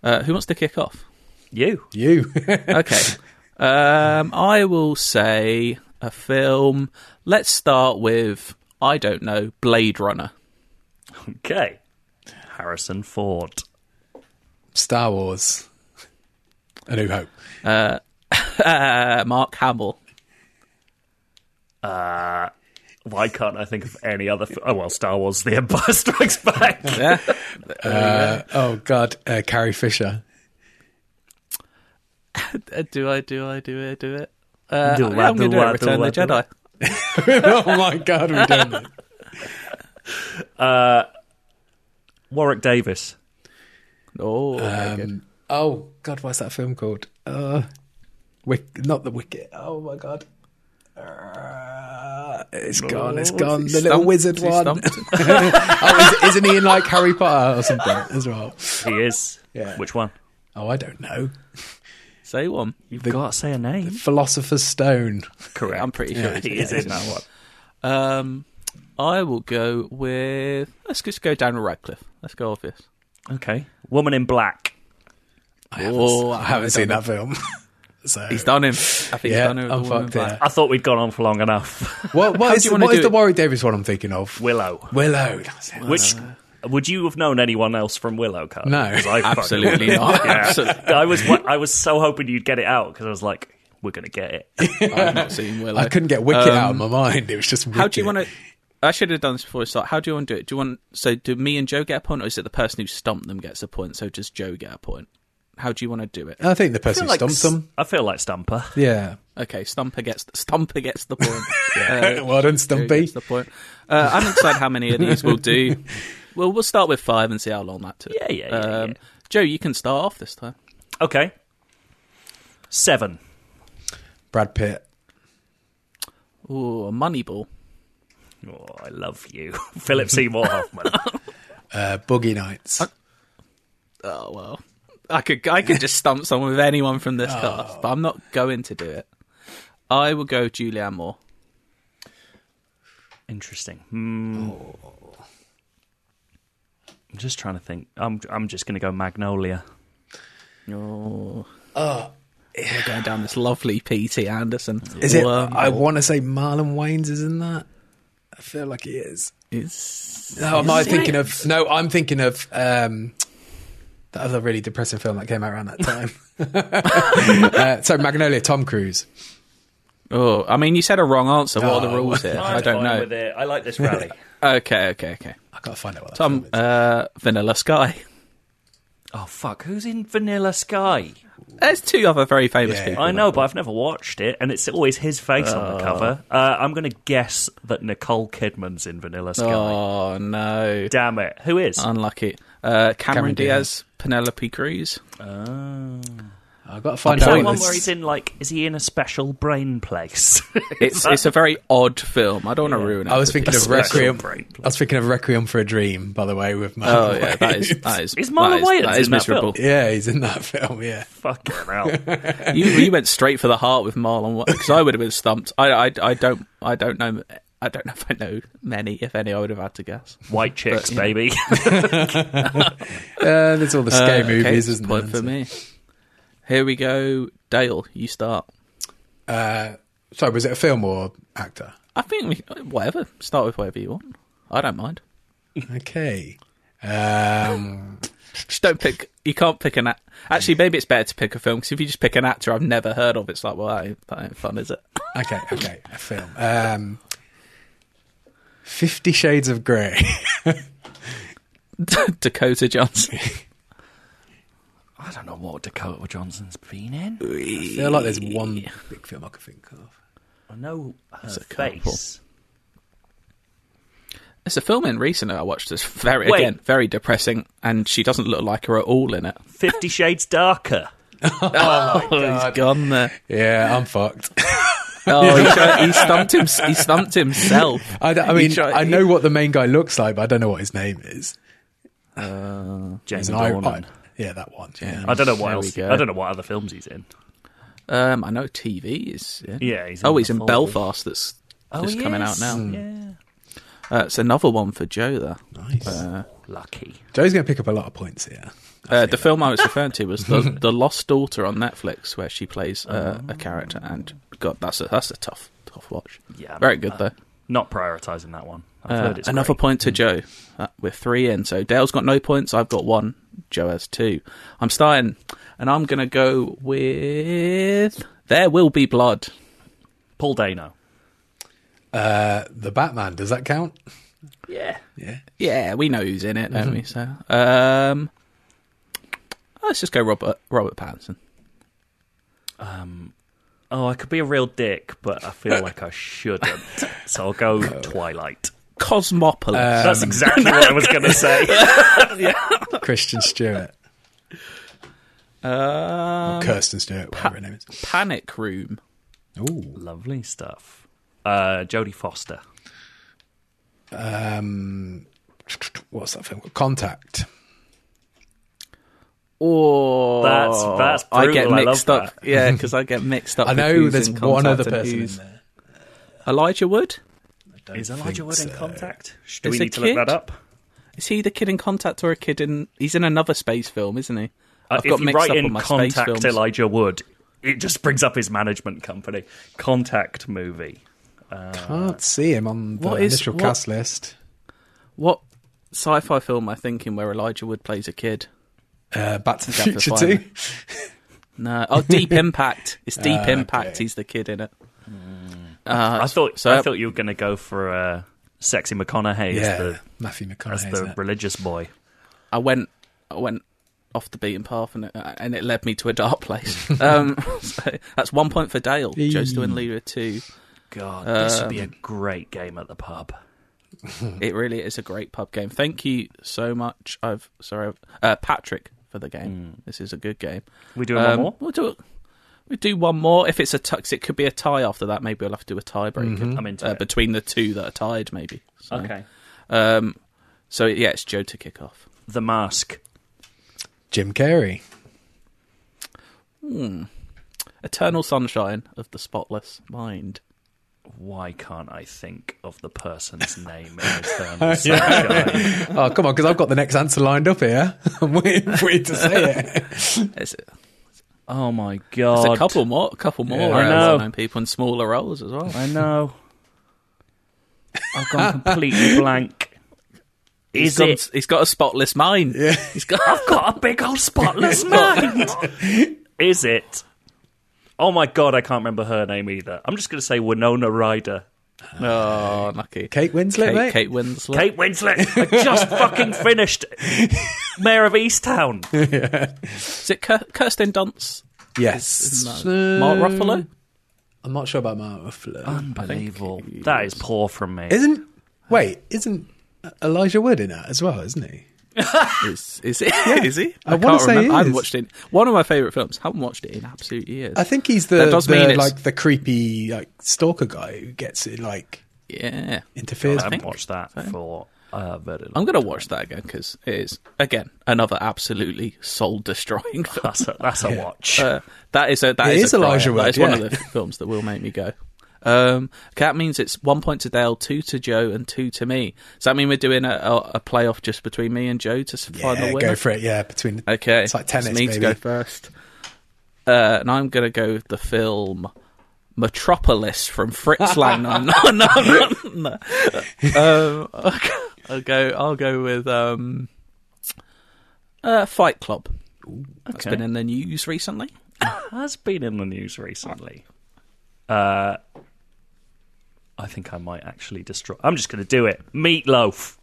Uh, who wants to kick off? You. you. Okay. um, I will say a film. Let's start with I don't know Blade Runner. Okay. Harrison Ford. Star Wars. A New Hope. Uh, Mark Hamill. Why can't I think of any other? F- oh well, Star Wars: The Empire Strikes Back. Yeah. Uh, oh God, uh, Carrie Fisher. Uh, do I? Do I? Do I? Do it? Uh, Do yeah, I, I'm going to do do it. Return do of the do Jedi. oh my God, we're doing it. Warwick Davis. Oh. Um, oh God, what's that film called? Uh, Wick, not the Wicket. Oh my God. Uh, it's gone. It's gone. The little wizard he one. oh, is, isn't he in like Harry Potter or something as well? He is. Yeah. Which one? Oh, I don't know. Say one. You've got to say a name. Philosopher's Stone. Correct. I'm pretty sure he is in that one. Um, I will go with. Let's just go Daniel Radcliffe. Let's go obvious. Okay. Woman in Black. I haven't, Oh, I haven't seen that film. so He's done him. I think he's Yeah, done him. I'm with the Woman fucked, in yeah. Black. I thought we'd gone on for long enough. What, How what do is, you wanna what do is the it? Warwick Davis one I'm thinking of? Willow. Willow. That's it. Which would you have known anyone else from Willow? Carl? No. 'Cause I Absolutely wouldn't. Yeah. Absolutely. I was I was so hoping you'd get it out because I was like, we're gonna get it. I've not seen Willow. I couldn't get Wicket out of my mind. It was just. Um, How do you want to? I should have done this before we start. How do you want to do it? Do you want so do me and Joe get a point, or is it the person who stumped them gets a point? So does Joe get a point? How do you want to do it? I think the person who like stumped them. I feel like Stumper. Yeah. Okay, Stumper gets Stumper gets the point. Uh, well done, Joe Stumpy. gets the point. Uh, I'm excited how many of these we'll do. Well, we'll start with five and see how long that took. Yeah, yeah, yeah, Um, yeah. Joe, you can start off this time. Okay. Seven. Brad Pitt. Ooh, Moneyball. Oh, I love you, Philip Seymour Hoffman. Uh, Boogie Nights. Oh well, I could I could just stump someone with anyone from this Oh. cast, but I'm not going to do it. I will go Julianne Moore. Interesting. Hmm. I'm just trying to think. I'm I'm just going to go Magnolia. Oh, we're going down this lovely P.T. Anderson. Is it? I want to say Marlon Wayans is in that. I feel like he is. it's- No, am I Is thinking it? of? No, I'm thinking of um, that other really depressing film that came out around that time. uh, so Magnolia, Tom Cruise. Oh, I mean, you said a wrong answer. What are the Oh. rules here? I don't know. With it. I like this rally. Okay, okay, okay. I gotta find out what that Tom, uh, Vanilla Sky. oh fuck! Who's in Vanilla Sky? There's two other very famous Yeah. people. I know, but I've never watched it, and it's always his face on the cover. Uh, I'm going to guess that Nicole Kidman's in Vanilla Sky. Oh no, Damn it! Who is? unlucky. Uh, Cameron, Cameron Diaz, Penelope Cruz. I've got to find Is that out. one where he's in like? Is he in a special brain place? It's it's a very odd film. I don't want to ruin it. I was thinking of people. Requiem. brain I was thinking of Requiem for a Dream, by the way, with Marlon Oh yeah, that is that is. Is Marlon that is, Wayans that is in that miserable. Yeah, he's in that film. Yeah. Fucking hell! you you went straight for the heart with Marlon because I would have been stumped. I, I, I don't I don't know I don't know if I know many if any I would have had to guess. White chicks, yeah. baby. Uh, there's all the scary Uh, okay, movies, isn't point there? for me. Here we go, Dale. You start. Uh, sorry, was it a film or actor? I think we whatever. Start with whatever you want. I don't mind. Okay. Um, Just don't pick. you can't pick an act. Actually, maybe it's better to pick a film because if you just pick an actor I've never heard of, it's like, well, that ain't, that ain't fun, is it? Okay, okay, a film. Um, Fifty Shades of Grey. Dakota Johnson. I don't know what Dakota Johnson's been in. I feel like there's one big film I could think of. I know her a couple. face. There's a film in recently I watched that's very Wait. again very depressing, and she doesn't look like her at all in it. Fifty Shades Darker. Oh, oh he's gone there. Yeah, I'm fucked. Oh, he, tried, he stumped him. He stumped himself. I, don't- I mean, tried- I know what the main guy looks like, but I don't know what his name is. Uh, Jamie He's an I- Dornan. I- yeah, that one. Yeah. I don't know what There we else. go. I don't know what other films he's in. Um, I know TV is. Yeah, Yeah, he's in oh, he's The in Fall. Belfast. That's Oh, just coming out now. Yeah, Uh, it's another one for Joe there. Nice. lucky. Joe's going to pick up a lot of points here. Uh, the film I was referring to was the, the Lost Daughter on Netflix, where she plays uh, a character, and God, that's a that's a tough tough watch. Yeah, very good though. Not prioritising that one. I've Uh, another great. point to Joe. Uh, we're three in, so Dale's got no points. I've got one. Joe has two. I'm starting, and I'm going to go with There Will Be Blood. Paul Dano. Uh, the Batman, does that count? Yeah. Yeah. Yeah, we know who's in it, don't Mm-hmm. we? So, um, let's just go Robert Robert Pattinson. Oh, I could be a real dick, but I feel like I shouldn't. So I'll go Twilight. Cosmopolis. Uh, That's exactly what I was going to say. Christian Stewart. um, Kirsten Stewart, whatever her name is. Panic Room. Ooh. Lovely stuff. Uh, Jodie Foster. Um, what's that film? called? Contact. Or That's- that's I get brutal, I love mixed up. that. Yeah, because I get mixed up. I know who's there's one other and person in there. Elijah Wood. Don't Is Elijah think Wood in contact? Do Is we need to look that up? Is he the kid in Contact or a kid in? He's in another space film, isn't he? Uh, I've got if you mixed write up in on my space contact films. Elijah Wood, it just brings up his management company. Contact movie. Can't see him on the What is- initial what- cast list. What sci-fi film am I thinking where Elijah Wood plays a kid? Uh, Back to the Think I have to Future 2. No. Oh, Deep Impact. It's Deep Ah, Impact. okay. He's the kid in it. Uh, I thought so. I thought you were going to go for uh, sexy McConaughey Yeah, as the, Matthew as the religious boy. I went. I went off the beaten path, and it, and it led me to a dark place. um, so that's one point for Dale. Joe's doing leader two. God, this would be a Um, great game at the pub. It really is a great pub game. Thank you so much. I've sorry, uh, Patrick for the game. This is a good game. We doing one Um, more? We'll do we do one more. If it's a tux, it could be a tie after that. Maybe we'll have to do a tiebreaker I'm into uh, it. between the two that are tied. Maybe. So, Okay. Um. So yeah, it's Joe to kick off. The Mask. Jim Carrey. Eternal Sunshine of the Spotless Mind. Why can't I think of the person's name in Eternal Sunshine? Oh, come on, because I've got the next answer lined up here. I'm waiting for you to say it. It's, Oh my it's god! a couple more, a couple more Yeah. I know. well-known people in smaller roles as well. I know. I've gone completely blank. He's Is got, it? He's got a spotless mind. Yeah. He's got. I've got a big old spotless mind. Is it? Oh my god, I can't remember her name either. I'm just going to say Winona Ryder. Oh, uh, lucky. Kate Winslet, Kate, mate? Kate Winslet. Kate Winslet. I just fucking finished Mare of Easttown. Is it Kir- Kirsten Dunst? Yes. No. Uh, Mark Ruffalo? I'm not sure about Mark Ruffalo. Unbelievable. That is poor from me. isn't, wait, isn't Elijah Wood in that as well, isn't he? Is is it? Is he? I wanna can't say remember. I haven't watched it. One of my favourite films. Haven't watched it in absolute years. I think he's the, That does the, mean like the creepy like stalker guy who gets it like yeah. interferes. I haven't watched that for uh, very long. I'm going to watch that again because it is again another absolutely soul destroying. That's a, that's a watch. Uh, that is a that It is is a Elijah. Wood, That is one of the films that will make me go. Um, okay, that means it's one point to Dale, two to Joe, and two to me. Does that mean we're doing a, a, a playoff just between me and Joe to s- find the Yeah, winner? go for it. Yeah, between Okay, It's like tennis, me to go first, uh, and I'm going to go with the film Metropolis from Fritz Lang. no, no, no, no. no. Um, I'll go. I'll go with um, uh, Fight Club. That's Okay. been in the news recently. has been in the news recently. Uh, I think I might actually destroy. I'm just going to do it. Meatloaf.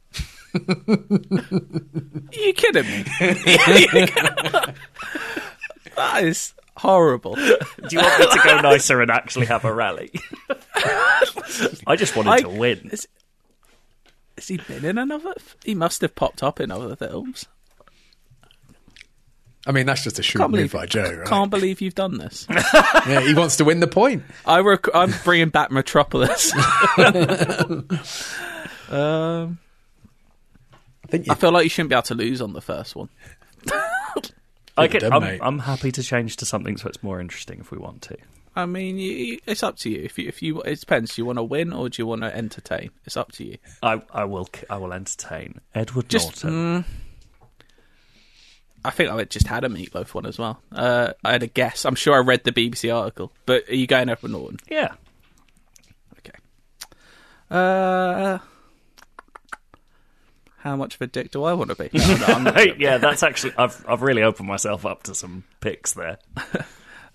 Are you kidding me? that is horrible. Do you want me to go nicer and actually have a rally? I just wanted I- to win. Is, has he been in another? He must have popped up in other films. I mean, that's just a shrewd move by Joe, right? can't believe you've done this. Yeah, he wants to win the point. I rec- I'm bringing back Metropolis. um, I think you, I feel like you shouldn't be able to lose on the first one. I Good can, done, I'm. I'm happy to change to something so it's more interesting if we want to. I mean, you, you- it's up to you. If you, if you, it depends. Do you want to win or do you want to entertain? It's up to you. I, I will I will entertain Edward Just, Norton. I think I just had a meatloaf one as well. Uh, I had a guess. I'm sure I read the BBC article. But are you going Edward Norton? Yeah, Okay. Uh, how much of a dick do I want to be? No, no, I'm gonna- yeah. That's actually I've I've really opened myself up to some picks there.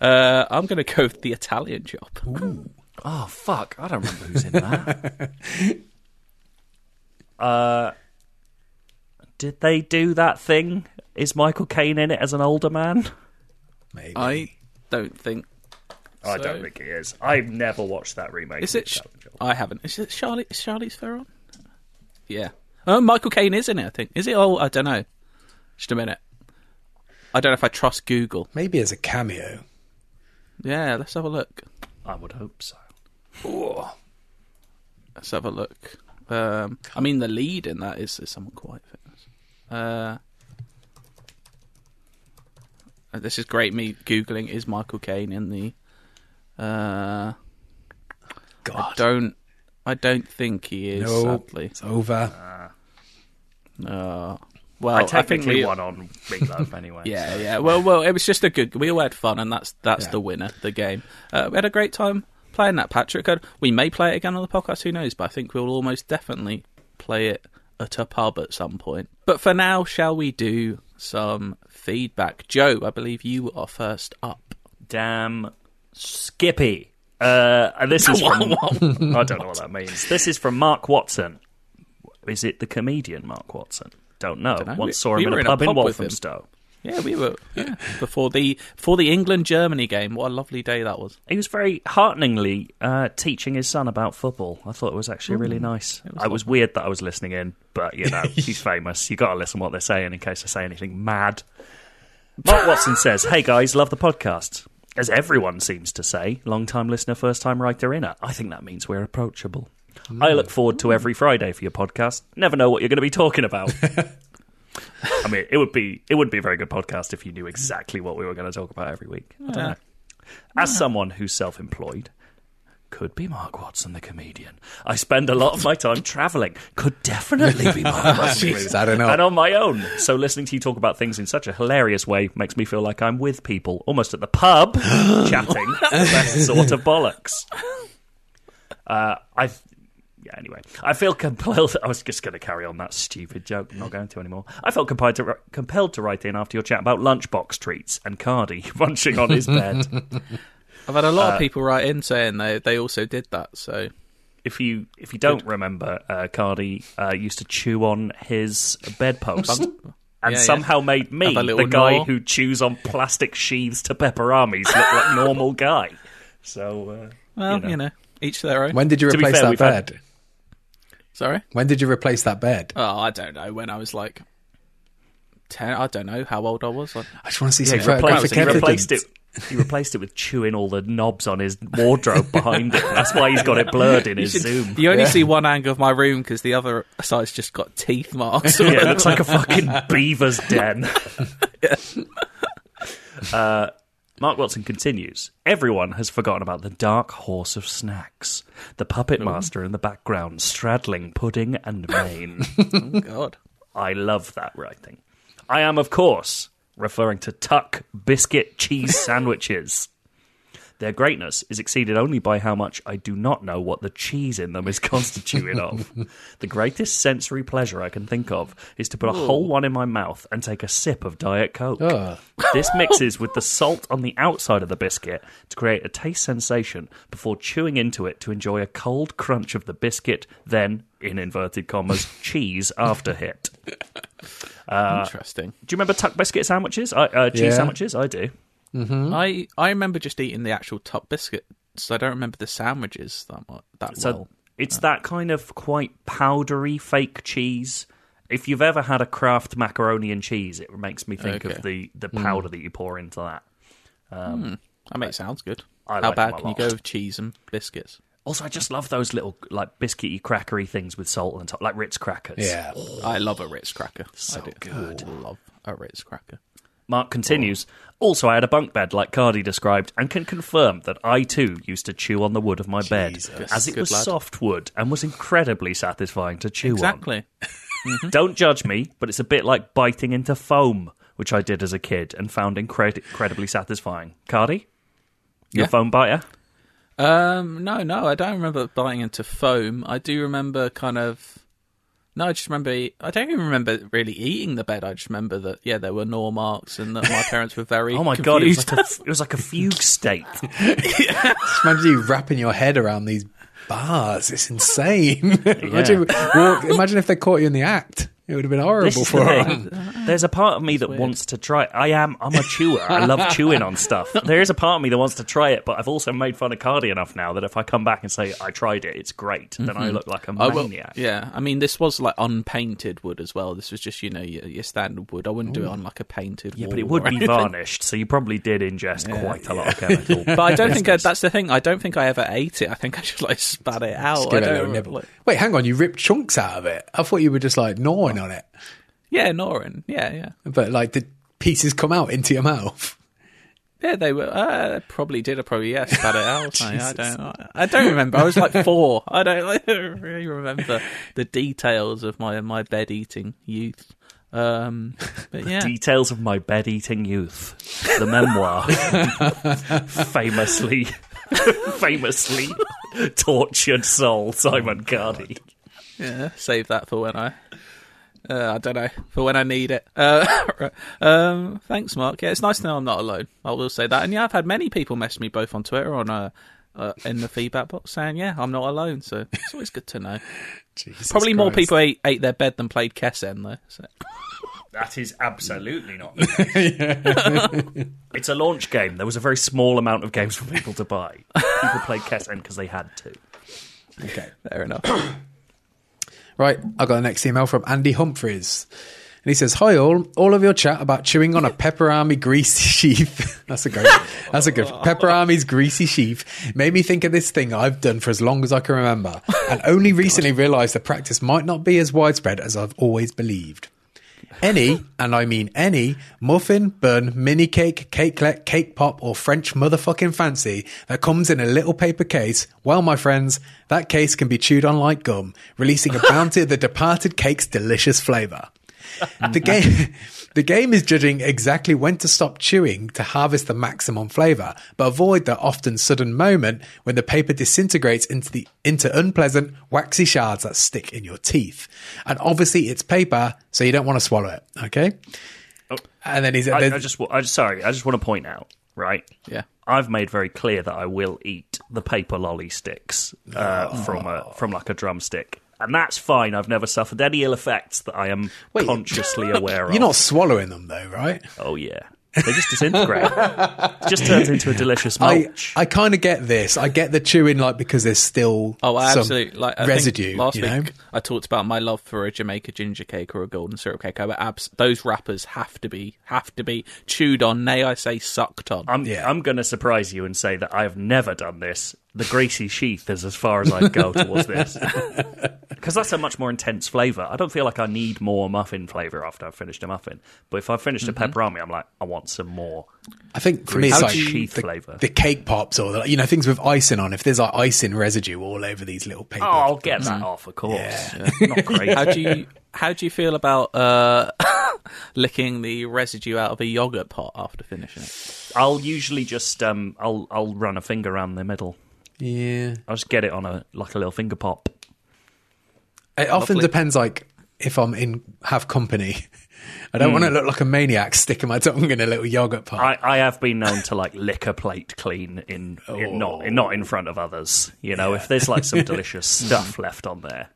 Uh, I'm going to go with the Italian job. Oh fuck! I don't remember who's in that. uh, did they do that thing? Is Michael Caine in it as an older man? maybe. I don't think. I So- don't think he is. I've never watched that remake. Is it? Sh- I haven't. Is it Charlie? Is Charlize Theron? Yeah. Oh, Michael Caine is in it. I think. Is it? Oh, I don't know. Just a minute. I don't know if I trust Google. maybe as a cameo. Yeah, let's have a look. I would hope so. Let's have a look. Um, I mean, the lead in that is, is someone quite famous. Uh, uh, this is great. Me googling is Michael Caine in the. Uh, I don't. I don't think he is. no, Sadly, it's over. uh, well, I I, think technically we, won on Meatloaf anyway. Yeah, so- yeah. Well, well, it was just a good. We all had fun, and that's that's Yeah. the winner, the game. Uh, we had a great time playing that, Patrick. Uh, We may play it again on the podcast. Who knows? But I think we'll almost definitely play it at a pub at some point. But for now, shall we do some feedback? Joe, I believe you are first up. Damn Skippy. Uh, and this is from. I don't know what that means. This is from Mark Watson. Is it the comedian Mark Watson? Don't know. Dunno. Once We- saw him we in a in a pub in. Walthamstow. Yeah, we were yeah. before the before the England Germany game. What a lovely day that was. He was very hearteningly uh, teaching his son about football. I thought it was actually really nice. It was, was weird that I was listening in, but you know, he's famous. You got to listen what they're saying in case they say anything mad. Mark Watson says, "Hey guys, love the podcast." As everyone seems to say, long time listener, first time writer inner. I think that means we're approachable. I look forward to every Friday for your podcast. Never know what you're going to be talking about. I mean, it would be it would be a very good podcast if you knew exactly what we were going to talk about every week. I don't know. As someone who's self-employed, could be Mark Watson the comedian. I spend a lot of my time traveling. Could definitely be Mark Watson. Jeez, I don't know. And on my own. So listening to you talk about things in such a hilarious way makes me feel like I'm with people, almost at the pub, chatting. The best sort of bollocks. Uh, I. Yeah, anyway. I feel compelled. I was just going to carry on that stupid joke. I'm not going to anymore. I felt compelled to, compelled to write in after your chat about lunchbox treats and Cardy munching on his bed. I've had a lot of people write in saying they they also did that. So if you if you don't remember, uh, Cardy uh, used to chew on his bedpost. And Yeah, yeah. somehow made me, the guy gnaw. who chews on plastic sheaths to Peperamis, look like normal guy. So, uh, well, you know. you know, each their own. When did you To replace fair, that we've had- bed? Sorry. When did you replace that bed? Oh, I don't know. When I was like ten, I don't know how old I was. Like, I just want to see Yeah, some he replaced, photographic he replaced evidence. it. He replaced it with chewing all the knobs on his wardrobe behind him. That's why he's got it blurred in his Zoom. You only see one angle of my room because the other side's just got teeth marks. yeah, it looks like a fucking beaver's den. uh, Mark Watson continues. Everyone has forgotten about the dark horse of snacks, the puppet master in the background, straddling pudding and mane. oh, God. I love that writing. I am, of course, referring to Tuc biscuit cheese sandwiches. Their greatness is exceeded only by how much I do not know what the cheese in them is constituted of. The greatest sensory pleasure I can think of is to put a whole one in my mouth and take a sip of Diet Coke. Ugh. This mixes with the salt on the outside of the biscuit to create a taste sensation before chewing into it to enjoy a cold crunch of the biscuit, then, in inverted commas, cheese after hit. Interesting. Do you remember Tuc biscuit sandwiches? I, uh, cheese Yeah. sandwiches? I do. Mm-hmm. I I remember just eating the actual top biscuit, So I don't remember the sandwiches that much. that So well. it's that kind of quite powdery fake cheese. If you've ever had a Kraft macaroni and cheese, it makes me think Okay. of the, the mm. powder that you pour into that. I mean, it sounds good. I How like bad them a can you go with cheese and biscuits? Also, I just love those little like biscuity crackery things with salt on top, like Ritz crackers. Yeah. I love a Ritz cracker. So I do. good. Love a Ritz cracker. Mark continues. Also, I had a bunk bed like Cardy described, and can confirm that I too used to chew on the wood of my bed, Jesus. as it Good was lad. soft wood and was incredibly satisfying to chew on. Exactly. Don't judge me, but it's a bit like biting into foam, which I did as a kid and found incred- incredibly satisfying. Cardy, you a Yeah. foam biter? Um, no, no, I don't remember biting into foam. I do remember kind of. No, I just remember. I don't even remember really eating the bed. I just remember that yeah, there were gnaw marks and that my parents were very. Oh my god, it was, like a, it was like a fugue state. Just imagine you wrapping your head around these bars. It's insane. imagine, walk, imagine if they caught you in the act. It would have been horrible is for the them. There's a part of me that wants to try it. I am. I'm a chewer. I love chewing on stuff. There is a part of me that wants to try it, but I've also made fun of Cardy enough now that if I come back and say I tried it, it's great, then I mm-hmm. look like a I will- maniac. yeah, I mean, this was like unpainted wood as well. This was just you know your, your standard wood. I wouldn't do it on like a painted. Yeah, wall but it would be anything. varnished, so you probably did ingest quite a lot of chemical. But I don't think I, that's the thing. I don't think I ever ate it. I think I just like spat it out. Just give I it don't little nibble. like- Wait, hang on. You ripped chunks out of it. I thought you were just like gnawing on it, yeah, Norin. Yeah, yeah, but like the pieces come out into your mouth. yeah. They were uh, probably did. I probably yeah spat it out. I, I don't. I don't remember. I was like four. I don't like, really remember the details of my my bed eating youth. Um, but yeah, Details of my bed eating youth, the memoir, famously, famously tortured soul Simon Cardy. Yeah, save that for when I. Uh, I don't know for when I need it. Uh, um, thanks, Mark. Yeah, it's nice to know I'm not alone. I will say that. And yeah, I've had many people message me both on Twitter on uh, uh, in the feedback box saying, "Yeah, I'm not alone." So it's always good to know. Jesus Probably more people ate, ate their bed than played Kessen though. So. That is absolutely not. the case. it's a launch game. There was a very small amount of games for people to buy. People played Kessen because they had to. Okay. Fair enough. Right, I got the next email from Andy Humphreys. And he says, Hi all, all of your chat about chewing on a Peperami greasy sheath. that's a good that's a good Peperami's greasy sheath made me think of this thing I've done for as long as I can remember, and only oh recently realised the practice might not be as widespread as I've always believed. Any, and I mean any, muffin, bun, mini cake, cakelet, cake pop, or French motherfucking fancy that comes in a little paper case, well, my friends, that case can be chewed on like gum, releasing a bounty of the departed cake's delicious flavour. The game, the game is judging exactly when to stop chewing to harvest the maximum flavour, but avoid the often sudden moment when the paper disintegrates into the into unpleasant waxy shards that stick in your teeth. And obviously, it's paper, so you don't want to swallow it. Okay. And then he's I, I just, I just, sorry, I just want to point out, right? Yeah. I've made very clear that I will eat the paper lolly sticks uh, from a from like a drumstick, and that's fine. I've never suffered any ill effects that I am Wait, consciously aware of. you're not swallowing them though, right? Oh yeah, they just disintegrate. it just turns into a delicious I, mulch. I kind of get this. I get the chewing, like because there's still Oh, I some absolutely. Like I residue. last you week, know? I talked about my love for a Jamaica ginger cake or a golden syrup cake. I went, abs- those wrappers have to be have to be chewed on. Nay, I say sucked on. I'm Yeah. I'm going to surprise you and say that I have never done this. The greasy sheath is as far as I'd go towards this. Because that's a much more intense flavour. I don't feel like I need more muffin flavour after I've finished a muffin. But if I've finished Mm-hmm. a Peperami, I'm like, I want some more. I think for me, it's How like Sheath the, flavour. the cake pops or the, you know things with icing on. If there's like icing residue all over these little paper, Oh, I'll get that off, of course. Not crazy. how do you how do you feel about uh licking the residue out of a yogurt pot after finishing it. I'll usually just um, I'll I'll run a finger around the middle. Yeah. I'll just get it on a like a little finger pop. It often Lovely. depends, like if I'm in have company. I don't want to look like a maniac sticking my tongue in a little yogurt pot. I, I have been known to like lick a plate clean in, in not in, not in front of others. You know, if there's like some delicious stuff left on there,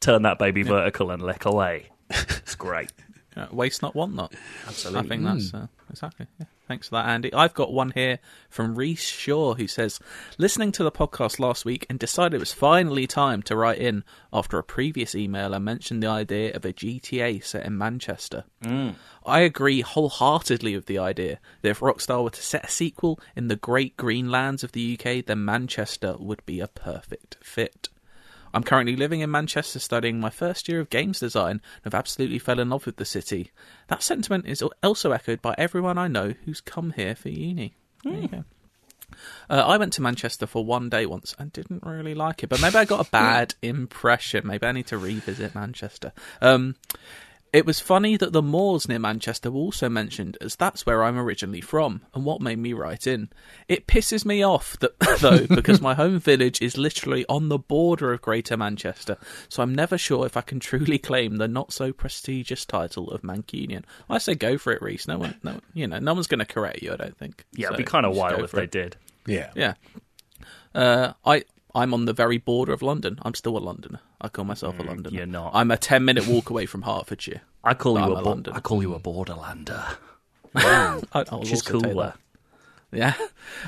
turn that baby vertical and lick away. It's great. Uh, waste not, want not. Absolutely. I think that's uh, exactly. Yeah. Thanks for that, Andy. I've got one here from Reese Shaw who says, listening to the podcast last week and decided it was finally time to write in after a previous email I mentioned the idea of a GTA set in Manchester. Mm. I agree wholeheartedly with the idea that if Rockstar were to set a sequel in the great green lands of the UK, then Manchester would be a perfect fit. I'm currently living in Manchester studying my first year of games design and have absolutely fell in love with the city. That sentiment is also echoed by everyone I know who's come here for uni. Go. Uh, I went to Manchester for one day once and didn't really like it, but maybe I got a bad impression. Maybe I need to revisit Manchester. Um, it was funny that the moors near Manchester were also mentioned, as that's where I'm originally from, and what made me write in. It pisses me off, that, though, because my home village is literally on the border of Greater Manchester, so I'm never sure if I can truly claim the not so prestigious title of Mancunian. I say go for it, Reese. No one, no, you know, no one's going to correct you. I don't think. Yeah, So it'd be kind of wild if they it. did. yeah. Yeah. Uh, I I'm on the very border of London. I'm still a Londoner. I call myself a Londoner. Mm, you're not. I'm a ten minute walk away from Hertfordshire. I call I'm you a a, bo- Londoner. I call you a borderlander, I, I'll which is cooler. Yeah.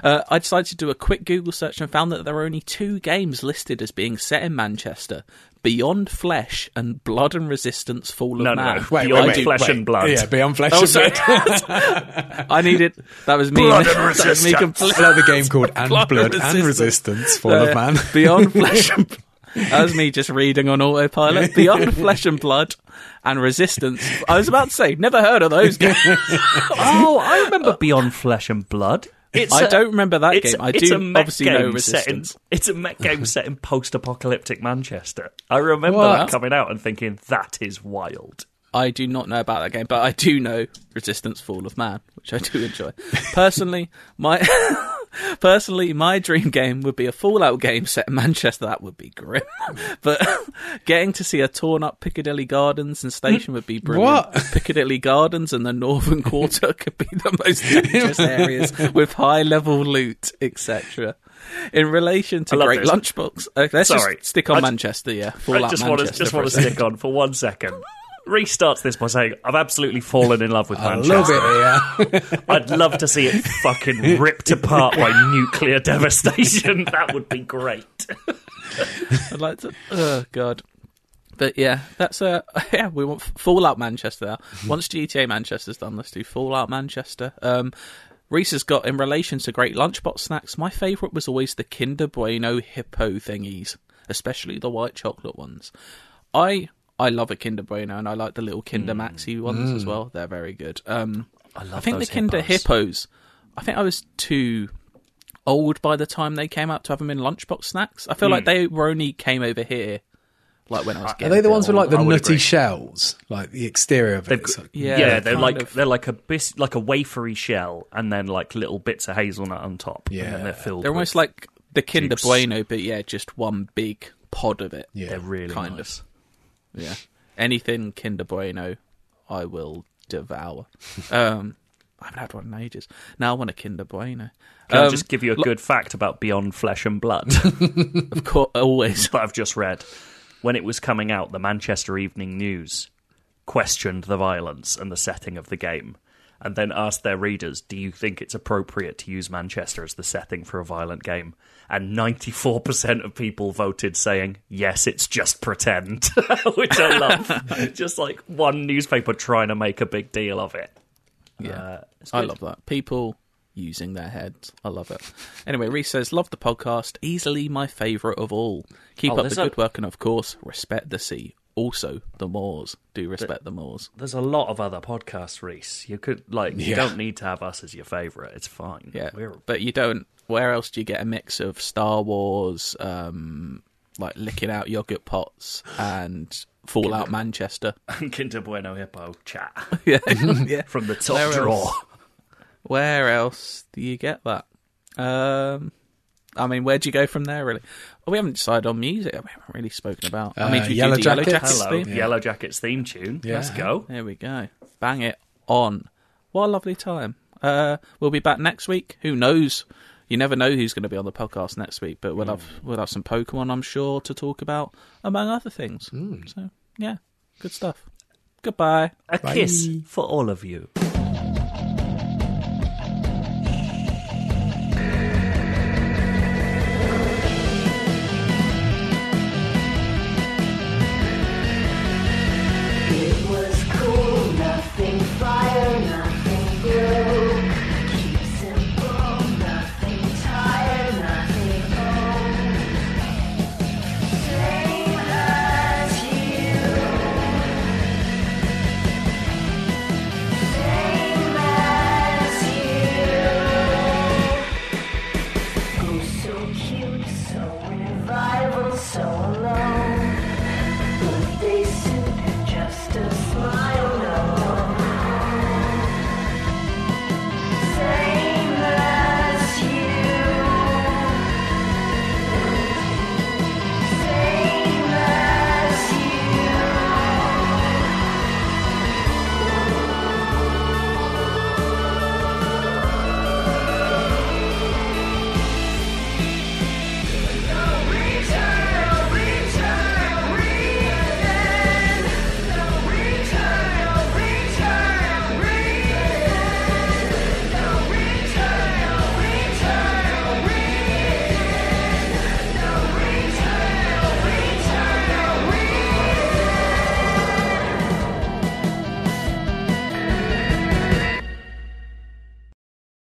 Uh, I decided to do a quick Google search and found that there are only two games listed as being set in Manchester Beyond Flesh and Blood and Resistance Fall of No, no, Man. no. Wait, Beyond wait, wait, Flesh wait. and Blood. Yeah, beyond flesh Oh, and blood. I needed. That was me. Blood and that was me Resistance. completely. Another game called And Blood Blood and and Resistance. Resistance, Fall Uh, of Man. Beyond Flesh and That was me just reading on autopilot. Beyond Flesh and Blood and Resistance. I was about to say, never heard of those games. oh, I remember Beyond Flesh and Blood. It's I a- don't remember that it's, game. I it's do a mech obviously game know set in- Resistance. it's a mech game set in post-apocalyptic Manchester. I remember What? that coming out and thinking that is wild. I do not know about that game, but I do know Resistance Fall of Man, which I do enjoy. Personally, my personally my dream game would be a Fallout game set in Manchester. That would be grim. but getting to see a torn up Piccadilly Gardens and station would be brilliant. What? Piccadilly Gardens and the Northern Quarter could be the most dangerous areas with high level loot, etc. In relation to Great this. Lunchbox, uh, let's Sorry. just stick on I Manchester. Yeah, Fallout I just want to Manchester just want to stick on for one second. Restarts this by saying, "I've absolutely fallen in love with I Manchester. love it, yeah. I'd love to see it fucking ripped apart by nuclear devastation. That would be great." I'd like to. Oh God. But yeah, that's uh yeah. We want Fallout Manchester. Now. Once GTA Manchester's done, let's do Fallout Manchester. Um, Reese has got in relation to great lunchbox snacks. My favourite was always the Kinder Bueno hippo thingies, especially the white chocolate ones. I I love a Kinder Bueno, and I like the little Kinder mm. Maxi ones as mm. well. They're very good. Um, I love I think those the Kinder hippos. hippos. I think I was too old by the time they came out to have them in lunchbox snacks. I feel like mm. they were only came over here, like when I was. Getting Are they the bit ones with like the nutty agree. shells? Like the exterior of it? They've It's got- like- Yeah, Yeah, they're like of. they're like a bis- like a wafery shell, and then like little bits of hazelnut on top. Yeah. and then they're filled. They're with- almost like the Kinder juice. Bueno, but yeah, just one big pod of it. Yeah. they're really kind nice. of. Yeah, anything Kinder Bueno, I will devour. um, I haven't had one in ages. Now I want a Kinder Bueno. Can I Um, just give you a lo- good fact about Beyond Flesh and Blood Of course, always. that I've just read? When it was coming out, the Manchester Evening News questioned the violence and the setting of the game, and then asked their readers, "Do you think it's appropriate to use Manchester as the setting for a violent game?" And ninety-four percent of people voted saying, "Yes, it's just pretend," which I love. just like one newspaper trying to make a big deal of it. Yeah, Uh, I love that. People using their heads. I love it. Anyway, Reese says, Love the podcast. Easily my favourite of all. Keep Oh, up the a- good work and, of course, respect the sea. Also, the moors. Do respect the moors. There's a lot of other podcasts, Reese. You could like you don't need to have us as your favourite. It's fine. Yeah. We're- But you don't. Where else do you get a mix of Star Wars, um, like licking out yogurt pots and Fallout Manchester. And Kinder Bueno Hippo chat yeah, yeah. from the top Where drawer. else? Where else do you get that? Um, I mean, where'd you go from there? Really, oh, we haven't decided on music. We haven't really spoken about. I mean, Uh, do you Yellow do Yellowjackets? Jackets Hello, theme? Yellowjackets theme tune. Yeah. Let's go. There we go. Bang it on. What a lovely time. Uh, we'll be back next week. Who knows? You never know who's going to be on the podcast next week, but we'll have we'll have some Pokemon, I'm sure, to talk about among other things. So yeah, good stuff. Goodbye. A kiss for all of you.